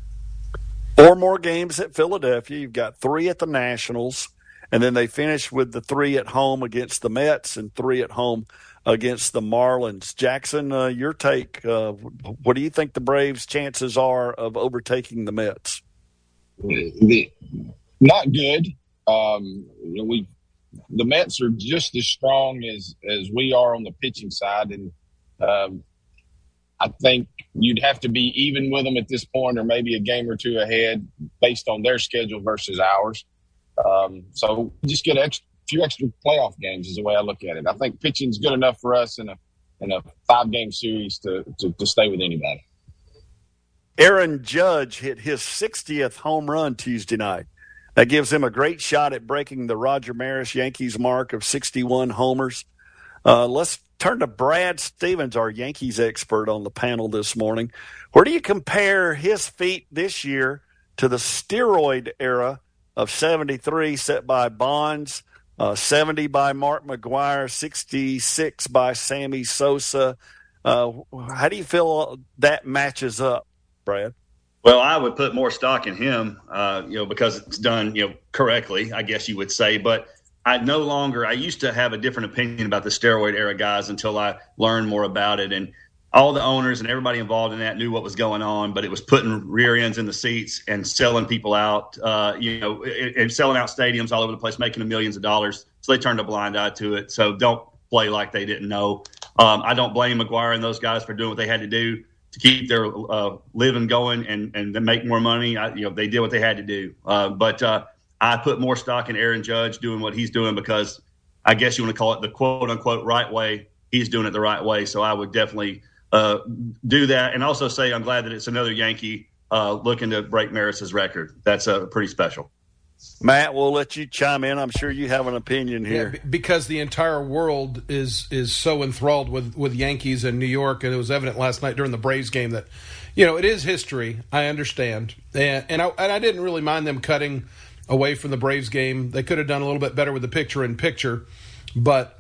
Four more games at Philadelphia. You've got three at the Nationals, and then they finish with the three at home against the Mets and three at home against the Marlins. Jackson, uh, your take. Uh, what do you think the Braves' chances are of overtaking the Mets? The, not good. Um, we the Mets are just as strong as as we are on the pitching side, and um, I think you'd have to be even with them at this point, or maybe a game or two ahead, based on their schedule versus ours. Um, so just get extra, few extra playoff games is the way I look at it. I think pitching's good enough for us in a in a five game series to, to, to stay with anybody. Aaron Judge hit his 60th home run Tuesday night. That gives him a great shot at breaking the Roger Maris Yankees mark of 61 homers. Uh, let's turn to Brad Stevens, our Yankees expert on the panel this morning. Where do you compare his feat this year to the steroid era of 73 set by Bonds uh, 70 by Mark McGwire, 66 by Sammy Sosa. Uh, how do you feel that matches up, Brad? Well, I would put more stock in him, uh, you know, because it's done, you know, correctly, I guess you would say. But I no longer. I used to have a different opinion about the steroid era guys until I learned more about it, and all the owners and everybody involved in that knew what was going on, but it was putting rear ends in the seats and selling people out, uh, you know, and selling out stadiums all over the place, making millions of dollars. So they turned a blind eye to it. So don't play like they didn't know. Um, I don't blame McGwire and those guys for doing what they had to do to keep their uh, living going and and then make more money. I, you know, they did what they had to do. Uh, but uh, I put more stock in Aaron Judge doing what he's doing because I guess you want to call it the quote unquote right way. He's doing it the right way. So I would definitely uh, do that, and also say I'm glad that it's another Yankee uh, looking to break Maris's record. That's uh, pretty special. Matt, we'll let you chime in. I'm sure you have an opinion here yeah, because the entire world is is so enthralled with with Yankees and New York, and it was evident last night during the Braves game that you know it is history. I understand, and and I, and I didn't really mind them cutting away from the Braves game. They could have done a little bit better with the picture in picture, but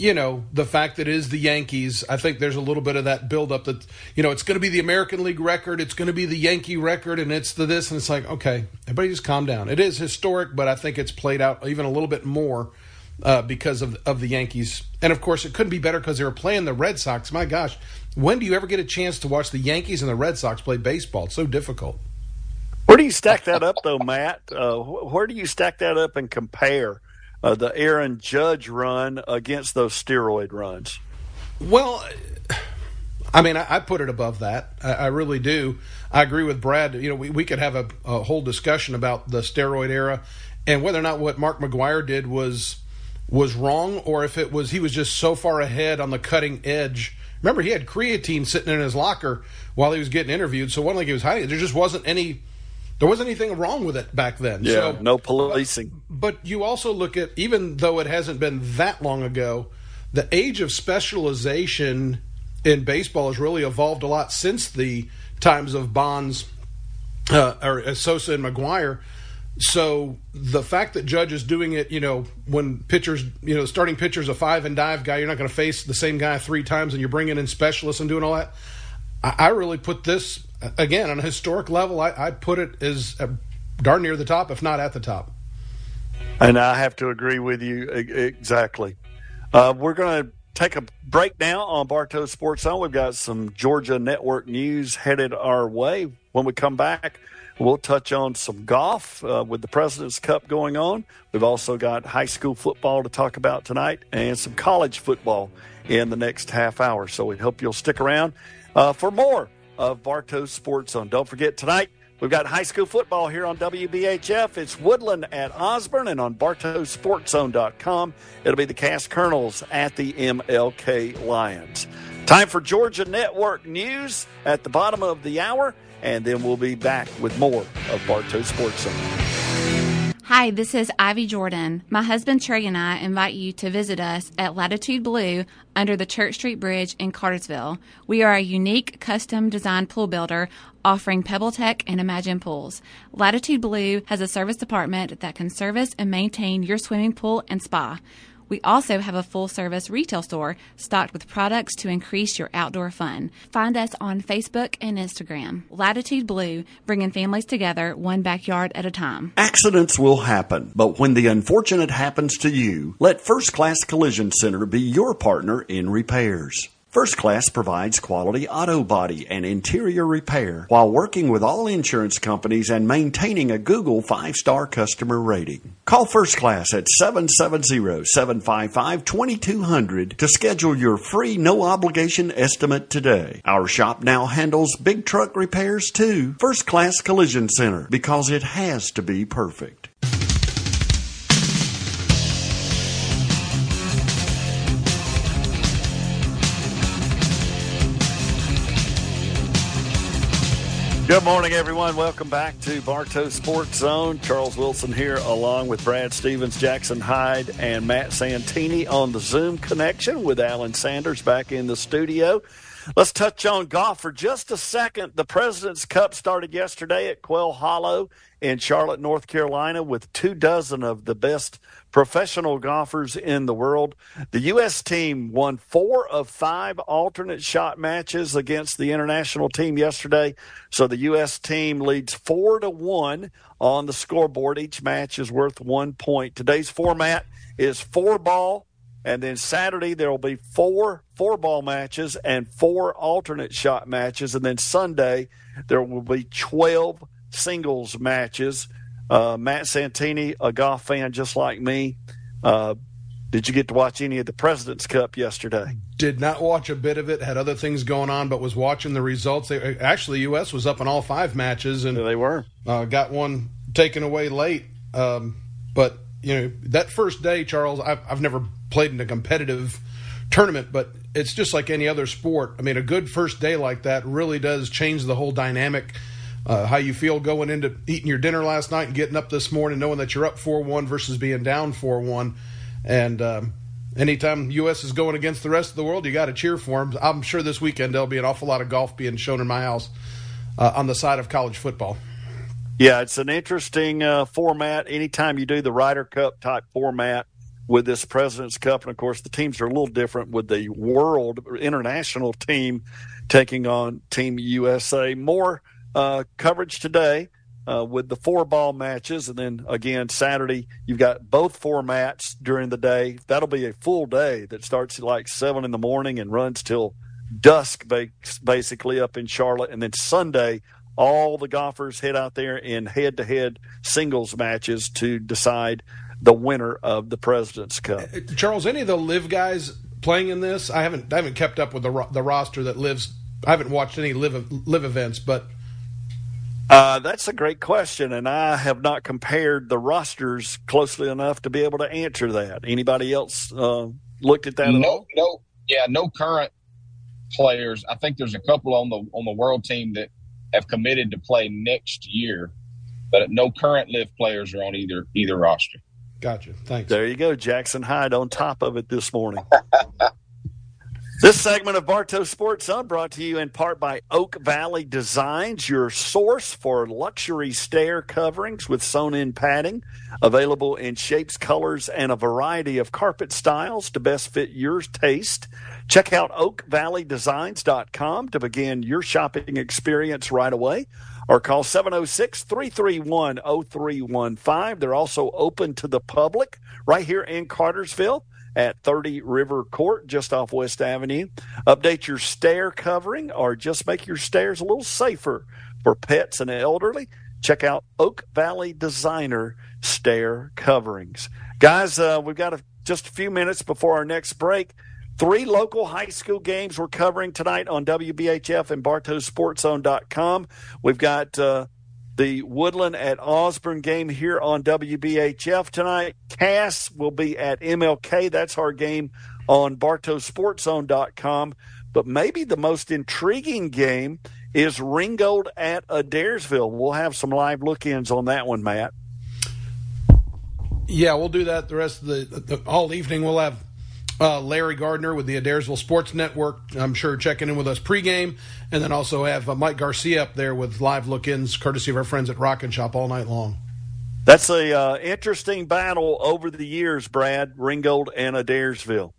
you know, the fact that it is the Yankees, I think there's a little bit of that buildup that, you know, it's going to be the American League record, it's going to be the Yankee record, and it's the this, and it's like, okay, everybody just calm down. It is historic, but I think it's played out even a little bit more uh, because of of the Yankees, and of course, it couldn't be better because they were playing the Red Sox. My gosh, when do you ever get a chance to watch the Yankees and the Red Sox play baseball? It's so difficult. Where do you stack that up, though, Matt? Uh, where do you stack that up and compare? Uh, the Aaron Judge run against those steroid runs? Well, I mean, I, I put it above that. I, I, really do. I agree with Brad. You know, we, we could have a, a whole discussion about the steroid era and whether or not what Mark McGwire did was was wrong or if it was he was just so far ahead on the cutting edge. Remember, he had creatine sitting in his locker while he was getting interviewed, so one like he was hiding. There just wasn't any there wasn't anything wrong with it back then. Yeah, so, no policing. But, but you also look at even though it hasn't been that long ago, the age of specialization in baseball has really evolved a lot since the times of Bonds uh, or uh, Sosa and McGwire. So the fact that Judge is doing it, you know, when pitchers, you know, starting pitchers a five and dive guy, you're not going to face the same guy three times, and you're bringing in specialists and doing all that. I, I really put this again on a historic level. I, I put it as uh, darn near the top, if not at the top. And I have to agree with you exactly. Uh, we're going to take a break now on Bartow Sports Zone. We've got some Georgia Network news headed our way. When we come back, we'll touch on some golf uh, with the President's Cup going on. We've also got high school football to talk about tonight and some college football in the next half hour. So we hope you'll stick around uh, for more of Bartow Sports Zone. Don't forget tonight. We've got high school football here on WBHF. It's Woodland at Osborne and on BartowSportsZone.com. It'll be the Cass Colonels at the MLK Lions. Time for Georgia Network News at the bottom of the hour, and then we'll be back with more of Bartow Sports Zone. Hi, this is Ivy Jordan. My husband Trey and I invite you to visit us at Latitude Blue under the Church Street Bridge in Cartersville. We are a unique custom designed pool builder offering PebbleTech and Imagine Pools. Latitude Blue has a service department that can service and maintain your swimming pool and spa. We also have a full service retail store stocked with products to increase your outdoor fun. Find us on Facebook and Instagram. Latitude Blue, bringing families together one backyard at a time. Accidents will happen, but when the unfortunate happens to you, let First Class Collision Center be your partner in repairs. First Class provides quality auto body and interior repair while working with all insurance companies and maintaining a Google five star customer rating. Call First Class at 770 755 2200 to schedule your free no obligation estimate today. Our shop now handles big truck repairs too. First Class Collision Center because it has to be perfect. Good morning, everyone. Welcome back to Bartow Sports Zone. Charles Wilson here, along with Brad Stevens, Jackson Hyde, and Matt Santini on the Zoom connection with Alan Sanders back in the studio. Let's touch on golf for just a second. The President's Cup started yesterday at Quail Hollow in Charlotte, North Carolina, with two dozen of the best professional golfers in the world. The U.S. team won four of five alternate shot matches against the international team yesterday. So the U.S. team leads four to one on the scoreboard. Each match is worth one point. Today's format is four ball. And then Saturday there will be four four ball matches and four alternate shot matches, and then Sunday there will be twelve singles matches. Uh, Matt Santini, a golf fan just like me, uh, did you get to watch any of the President's Cup yesterday? Did not watch a bit of it. Had other things going on, but was watching the results. They, actually, U.S. was up in all five matches, and yeah, they were uh, got one taken away late. Um, but you know that first day, Charles, I've, I've never played in a competitive tournament, but it's just like any other sport. I mean, a good first day like that really does change the whole dynamic uh, how you feel going into eating your dinner last night and getting up this morning knowing that you're up 4-1 versus being down 4-1 and um, anytime us is going against the rest of the world you got to cheer for them i'm sure this weekend there'll be an awful lot of golf being shown in my house uh, on the side of college football yeah it's an interesting uh, format anytime you do the Ryder Cup type format with this President's Cup. And of course, the teams are a little different with the world international team taking on Team USA. More uh, coverage today uh, with the four ball matches. And then again, Saturday, you've got both formats during the day. That'll be a full day that starts at like seven in the morning and runs till dusk, basically, up in Charlotte. And then Sunday, all the golfers head out there in head to head singles matches to decide the winner of the President's Cup. Uh, Charles, any of the LIV guys playing in this? I haven't I haven't kept up with the the roster that lives. I haven't watched any live LIV events, but uh, that's a great question, and I have not compared the rosters closely enough to be able to answer that. Anybody else uh, looked at that? No, no, yeah, no current players. I think there's a couple on the on the world team that have committed to play next year. but no current LIV players are on either either roster. Gotcha. Thanks. There you go, Jackson Hyde on top of it this morning. [laughs] This segment of Bartow Sports Zone brought to you in part by Oak Valley Designs, your source for luxury stair coverings with sewn in padding, available in shapes, colors, and a variety of carpet styles to best fit your taste. Check out oakvalleydesigns.com to begin your shopping experience right away or call 706 331 0315. They're also open to the public right here in Cartersville at 30 River Court, just off West Avenue. Update your stair covering or just make your stairs a little safer for pets and elderly. Check out Oak Valley Designer Stair Coverings. Guys, uh, we've got a, just a few minutes before our next break. Three local high school games we're covering tonight on WBHF and BartowSportsZone.com. We've got uh, the Woodland at Osborne game here on WBHF tonight. Cass will be at MLK. That's our game on BartowSportsZone.com. But maybe the most intriguing game is Ringgold at Adairsville. We'll have some live look-ins on that one, Matt. Yeah, we'll do that the rest of the, the all evening. We'll have uh, Larry Gardner with the Adairsville Sports Network. I'm sure checking in with us pregame, and then also have uh, Mike Garcia up there with live look-ins, courtesy of our friends at Rock and Shop all night long. That's a uh, interesting battle over the years, Brad Ringgold and Adairsville.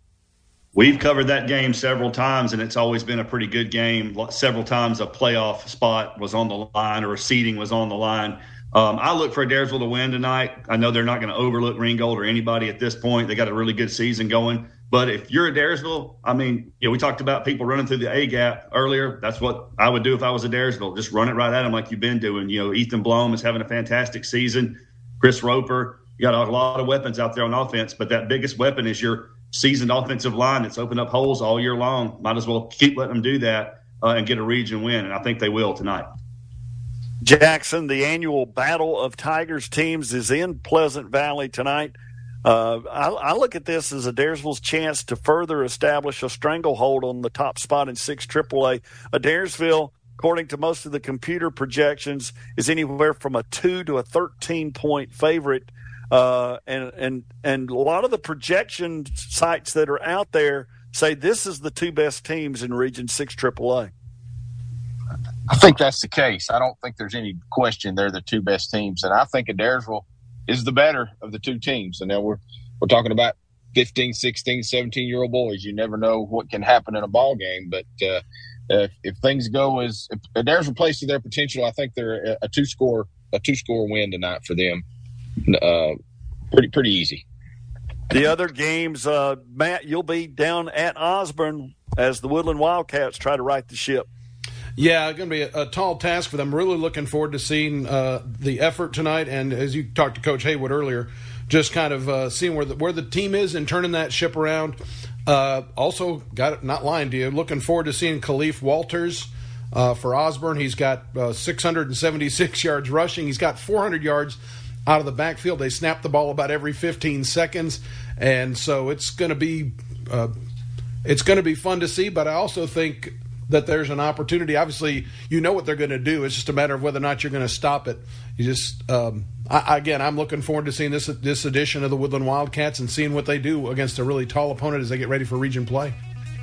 We've covered that game several times, and it's always been a pretty good game. Several times a playoff spot was on the line or a seeding was on the line. Um, I look for Adairsville to win tonight. I know they're not going to overlook Ringgold or anybody at this point. They got a really good season going. But if you're Adairsville, I mean, you know, we talked about people running through the A gap earlier. That's what I would do if I was Adairsville. Just run it right at them like you've been doing. You know, Ethan Blome is having a fantastic season. Chris Roper, you got a lot of weapons out there on offense, but that biggest weapon is your seasoned offensive line that's opened up holes all year long. Might as well keep letting them do that uh, and get a region win. And I think they will tonight. Jackson, the annual Battle of Tigers teams is in Pleasant Valley tonight. Uh, I, I, look at this as Adairsville's chance to further establish a stranglehold on the top spot in six AAA. Adairsville, according to most of the computer projections, is anywhere from a two to a thirteen point favorite, uh, and and and a lot of the projection sites that are out there say this is the two best teams in Region Six AAA. I think that's the case. I don't think there's any question they're the two best teams, and I think Adairsville is the better of the two teams. And now we're we're talking about 15, 16, 17 year old boys. You never know what can happen in a ball game, but uh, if, if, things go as if Adairsville plays to their potential, I think they're a, two score a two score win tonight for them. Uh, pretty pretty easy. The other games, uh, Matt, you'll be down at Osborne as the Woodland Wildcats try to right the ship. Yeah, going to be a, a, tall task for them. Really looking forward to seeing uh, the effort tonight, and as you talked to Coach Haywood earlier, just kind of uh, seeing where the, where the team is and turning that ship around. Uh, also, got not lying to you. Looking forward to seeing Khalif Walters uh, for Osborne. He's got uh, 676 [laughs] yards rushing. He's got 400 yards out of the backfield. They snap the ball about every 15 seconds, and so it's going to be uh, it's going to be fun to see. But I also think that there's an opportunity. Obviously, you know what they're going to do. It's just a matter of whether or not you're going to stop it. You just, um, I, again, I'm looking forward to seeing this this edition of the Woodland Wildcats and seeing what they do against a really tall opponent as they get ready for region play.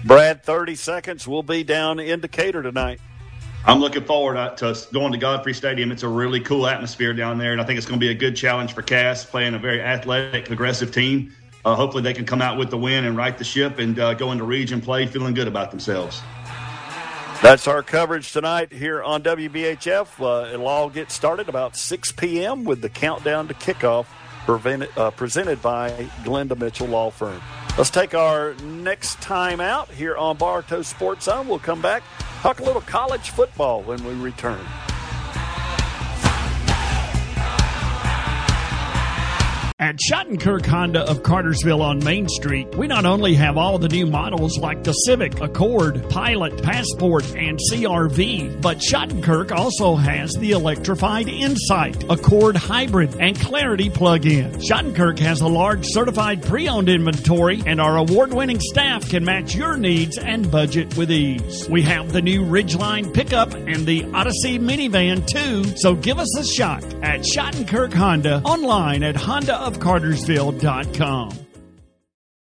Brad, 30 seconds. We'll be down in Decatur tonight. I'm looking forward to going to Godfrey Stadium. It's a really cool atmosphere down there, and I think it's going to be a good challenge for Cass playing a very athletic, aggressive team. Uh, hopefully, they can come out with the win and right the ship and uh, go into region play feeling good about themselves. That's our coverage tonight here on WBHF. Uh, it'll all get started about 6 p.m. with the countdown to kickoff uh, presented by Glenda Mitchell Law Firm. Let's take our next time out here on Bartow Sports Zone. We'll come back, talk a little college football when we return. At Schottenkirk Honda of Cartersville on Main Street, we not only have all the new models like the Civic, Accord, Pilot, Passport, and CRV, but Schottenkirk also has the electrified Insight, Accord Hybrid, and Clarity plug-in. Schottenkirk has a large certified pre-owned inventory, and our award-winning staff can match your needs and budget with ease. We have the new Ridgeline pickup and the Odyssey minivan too, so give us a shot at Schottenkirk Honda online at Honda ofcartersville.com.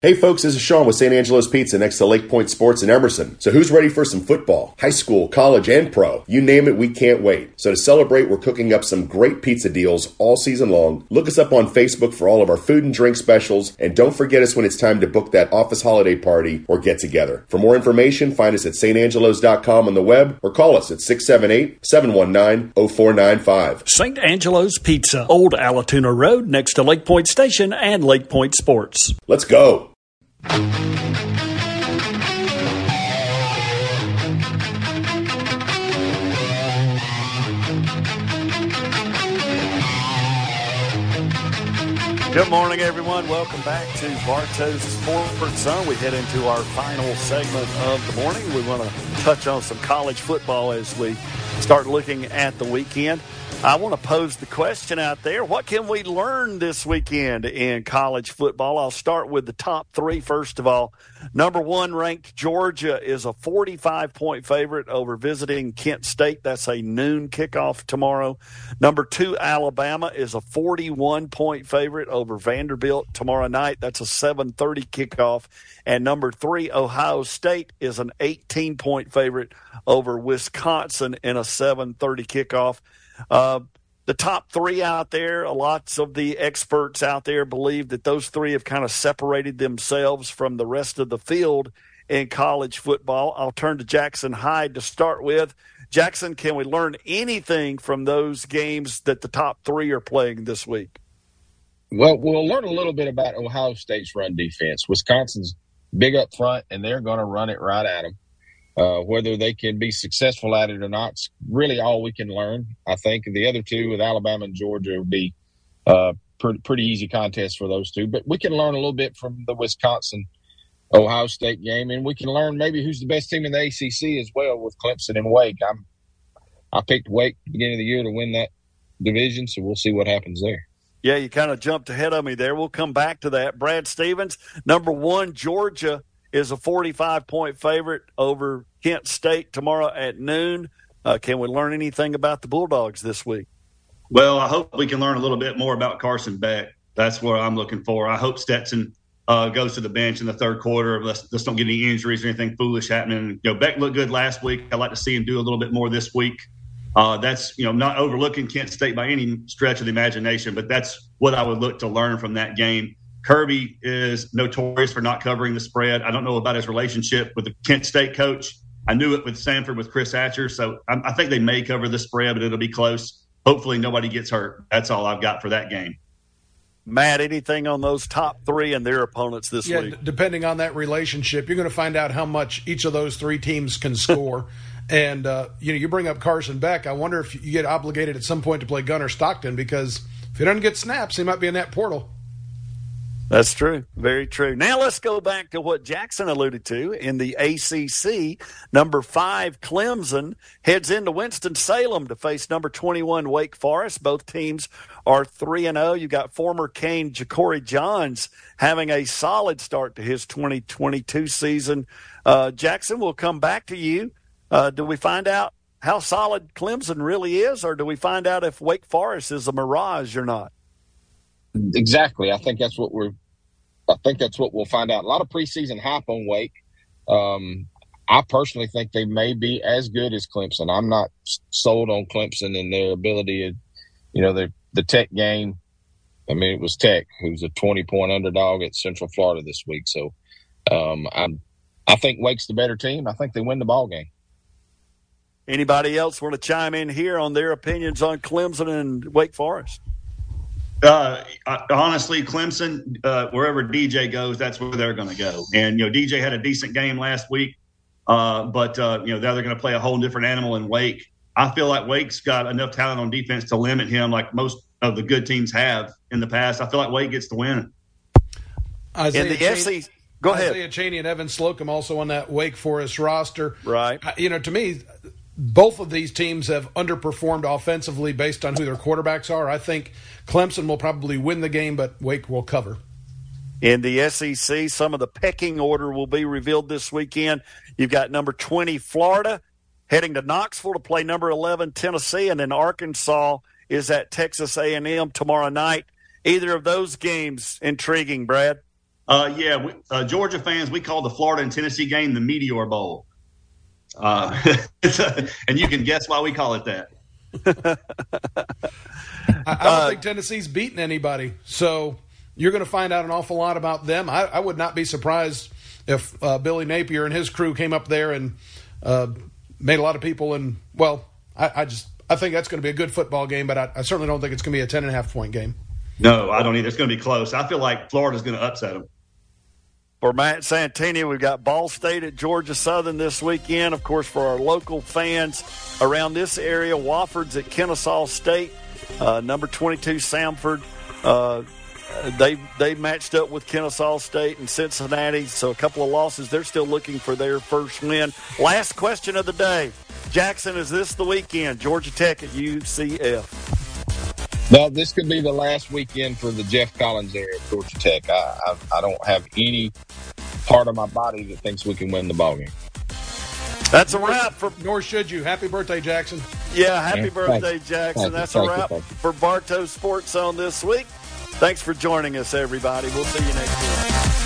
Hey folks, this is Sean with St. Angelo's Pizza next to Lake Point Sports in Emerson. So who's ready for some football? High school, college, and pro. You name it, we can't wait. So to celebrate, we're cooking up some great pizza deals all season long. Look us up on Facebook for all of our food and drink specials, and don't forget us when it's time to book that office holiday party or get together. For more information, find us at stangelos.com on the web or call us at 678-719-0495. St. Angelo's Pizza, Old Allatoona Road next to Lake Point Station and Lake Point Sports. Let's go. Good morning, everyone. Welcome back to Bartow's Sports Zone. We head into our final segment of the morning. We want to touch on some college football as we start looking at the weekend. I want to pose the question out there. What can we learn this weekend in college football? I'll start with the top three. First of all, number one ranked Georgia is a 45 point favorite over visiting Kent State. That's a noon kickoff tomorrow. Number two, Alabama is a 41 point favorite over Vanderbilt tomorrow night. That's a 730 kickoff. And number three, Ohio State is an 18 point favorite over Wisconsin in a 730 kickoff. Uh, the top three out there, lots of the experts out there believe that those three have kind of separated themselves from the rest of the field in college football. I'll turn to Jackson Hyde to start with. Jackson, can we learn anything from those games that the top three are playing this week? Well, we'll learn a little bit about Ohio State's run defense. Wisconsin's big up front, and they're going to run it right at them. Uh, whether they can be successful at it or not, really all we can learn. I think the other two with Alabama and Georgia would be uh, pretty, pretty easy contests for those two. But we can learn a little bit from the Wisconsin Ohio State game, and we can learn maybe who's the best team in the ACC as well with Clemson and Wake. I'm I picked Wake beginning of the year to win that division, so we'll see what happens there. Yeah, you kind of jumped ahead of me there. We'll come back to that. Brad Stevens, number one, Georgia is a 45 point favorite over Kent State tomorrow at noon. Uh, can we learn anything about the Bulldogs this week? Well, I hope we can learn a little bit more about Carson Beck. That's what I'm looking for. I hope Stetson uh, goes to the bench in the third quarter. Let's, let's don't get any injuries or anything foolish happening. You know, Beck looked good last week. I'd like to see him do a little bit more this week. Uh, that's you know not overlooking Kent State by any stretch of the imagination, but that's what I would look to learn from that game. Kirby is notorious for not covering the spread. I don't know about his relationship with the Kent State coach. I knew it with Samford with Chris Hatcher, so I, I think they may cover the spread, but it'll be close. Hopefully, nobody gets hurt. That's all I've got for that game. Matt, anything on those top three and their opponents this yeah, week? D- depending on that relationship, you're going to find out how much each of those three teams can score. [laughs] and uh, you know, you bring up Carson Beck. I wonder if you get obligated at some point to play Gunner Stockton because if he doesn't get snaps, he might be in that portal. That's true. Very true. Now let's go back to what Jackson alluded to in the ACC. Number five, Clemson heads into Winston-Salem to face number 21, Wake Forest. Both teams are 3 and 0. You've got former Cane Ja'Cory Johns having a solid start to his 2022 season. Uh, Jackson, we'll come back to you. Uh, do we find out how solid Clemson really is, or do we find out if Wake Forest is a mirage or not? Exactly. I think that's what we're. I think that's what we'll find out. A lot of preseason hype on Wake. Um, I personally think they may be as good as Clemson. I'm not sold on Clemson and their ability to, you know, the the Tech game. I mean, it was Tech who's a 20 point underdog at Central Florida this week. So, um, I I think Wake's the better team. I think they win the ball game. Anybody else want to chime in here on their opinions on Clemson and Wake Forest? Uh, honestly, Clemson, uh, wherever DJ goes, that's where they're going to go. And you know, DJ had a decent game last week, uh, but uh, you know now they're going to play a whole different animal in Wake. I feel like Wake's got enough talent on defense to limit him, like most of the good teams have in the past. I feel like Wake gets the win. Isaiah in the Cheney, SEC, go ahead. Isaiah Cheney and Evan Slocum also on that Wake Forest roster. Right. You know, to me, both of these teams have underperformed offensively based on who their quarterbacks are. I think Clemson will probably win the game, but Wake will cover. In the SEC, some of the pecking order will be revealed this weekend. You've got number 20 Florida heading to Knoxville to play number 11 Tennessee, and then Arkansas is at Texas A&M tomorrow night. Either of those games intriguing, Brad? Uh, yeah, we, uh, Georgia fans, we call the Florida and Tennessee game the Meteor Bowl. Uh, [laughs] a, and you can guess why we call it that. [laughs] I, I don't think Tennessee's beaten anybody, so you're going to find out an awful lot about them. I, I would not be surprised if uh, Billy Napier and his crew came up there and uh, made a lot of people. And well, I, I just I think that's going to be a good football game, but I, I certainly don't think it's going to be a ten and a half point game. No, I don't either. It's going to be close. I feel like Florida's going to upset them. For Matt Santini, we've got Ball State at Georgia Southern this weekend. Of course, for our local fans around this area, Wofford's at Kennesaw State. Uh, number 22, Samford. Uh, they they matched up with Kennesaw State and Cincinnati, so a couple of losses. They're still looking for their first win. Last question of the day, Jackson. Is this the weekend? Georgia Tech at UCF. No, this could be the last weekend for the Geoff Collins era at Georgia Tech. I, I, I don't have any part of my body that thinks we can win the ball game. That's a wrap for. Nor should you. Happy birthday, Jackson. Yeah, happy yeah, birthday, Jackson. That's a wrap for Bartow Sports Zone this week. Thanks for joining us, everybody. We'll see you next week.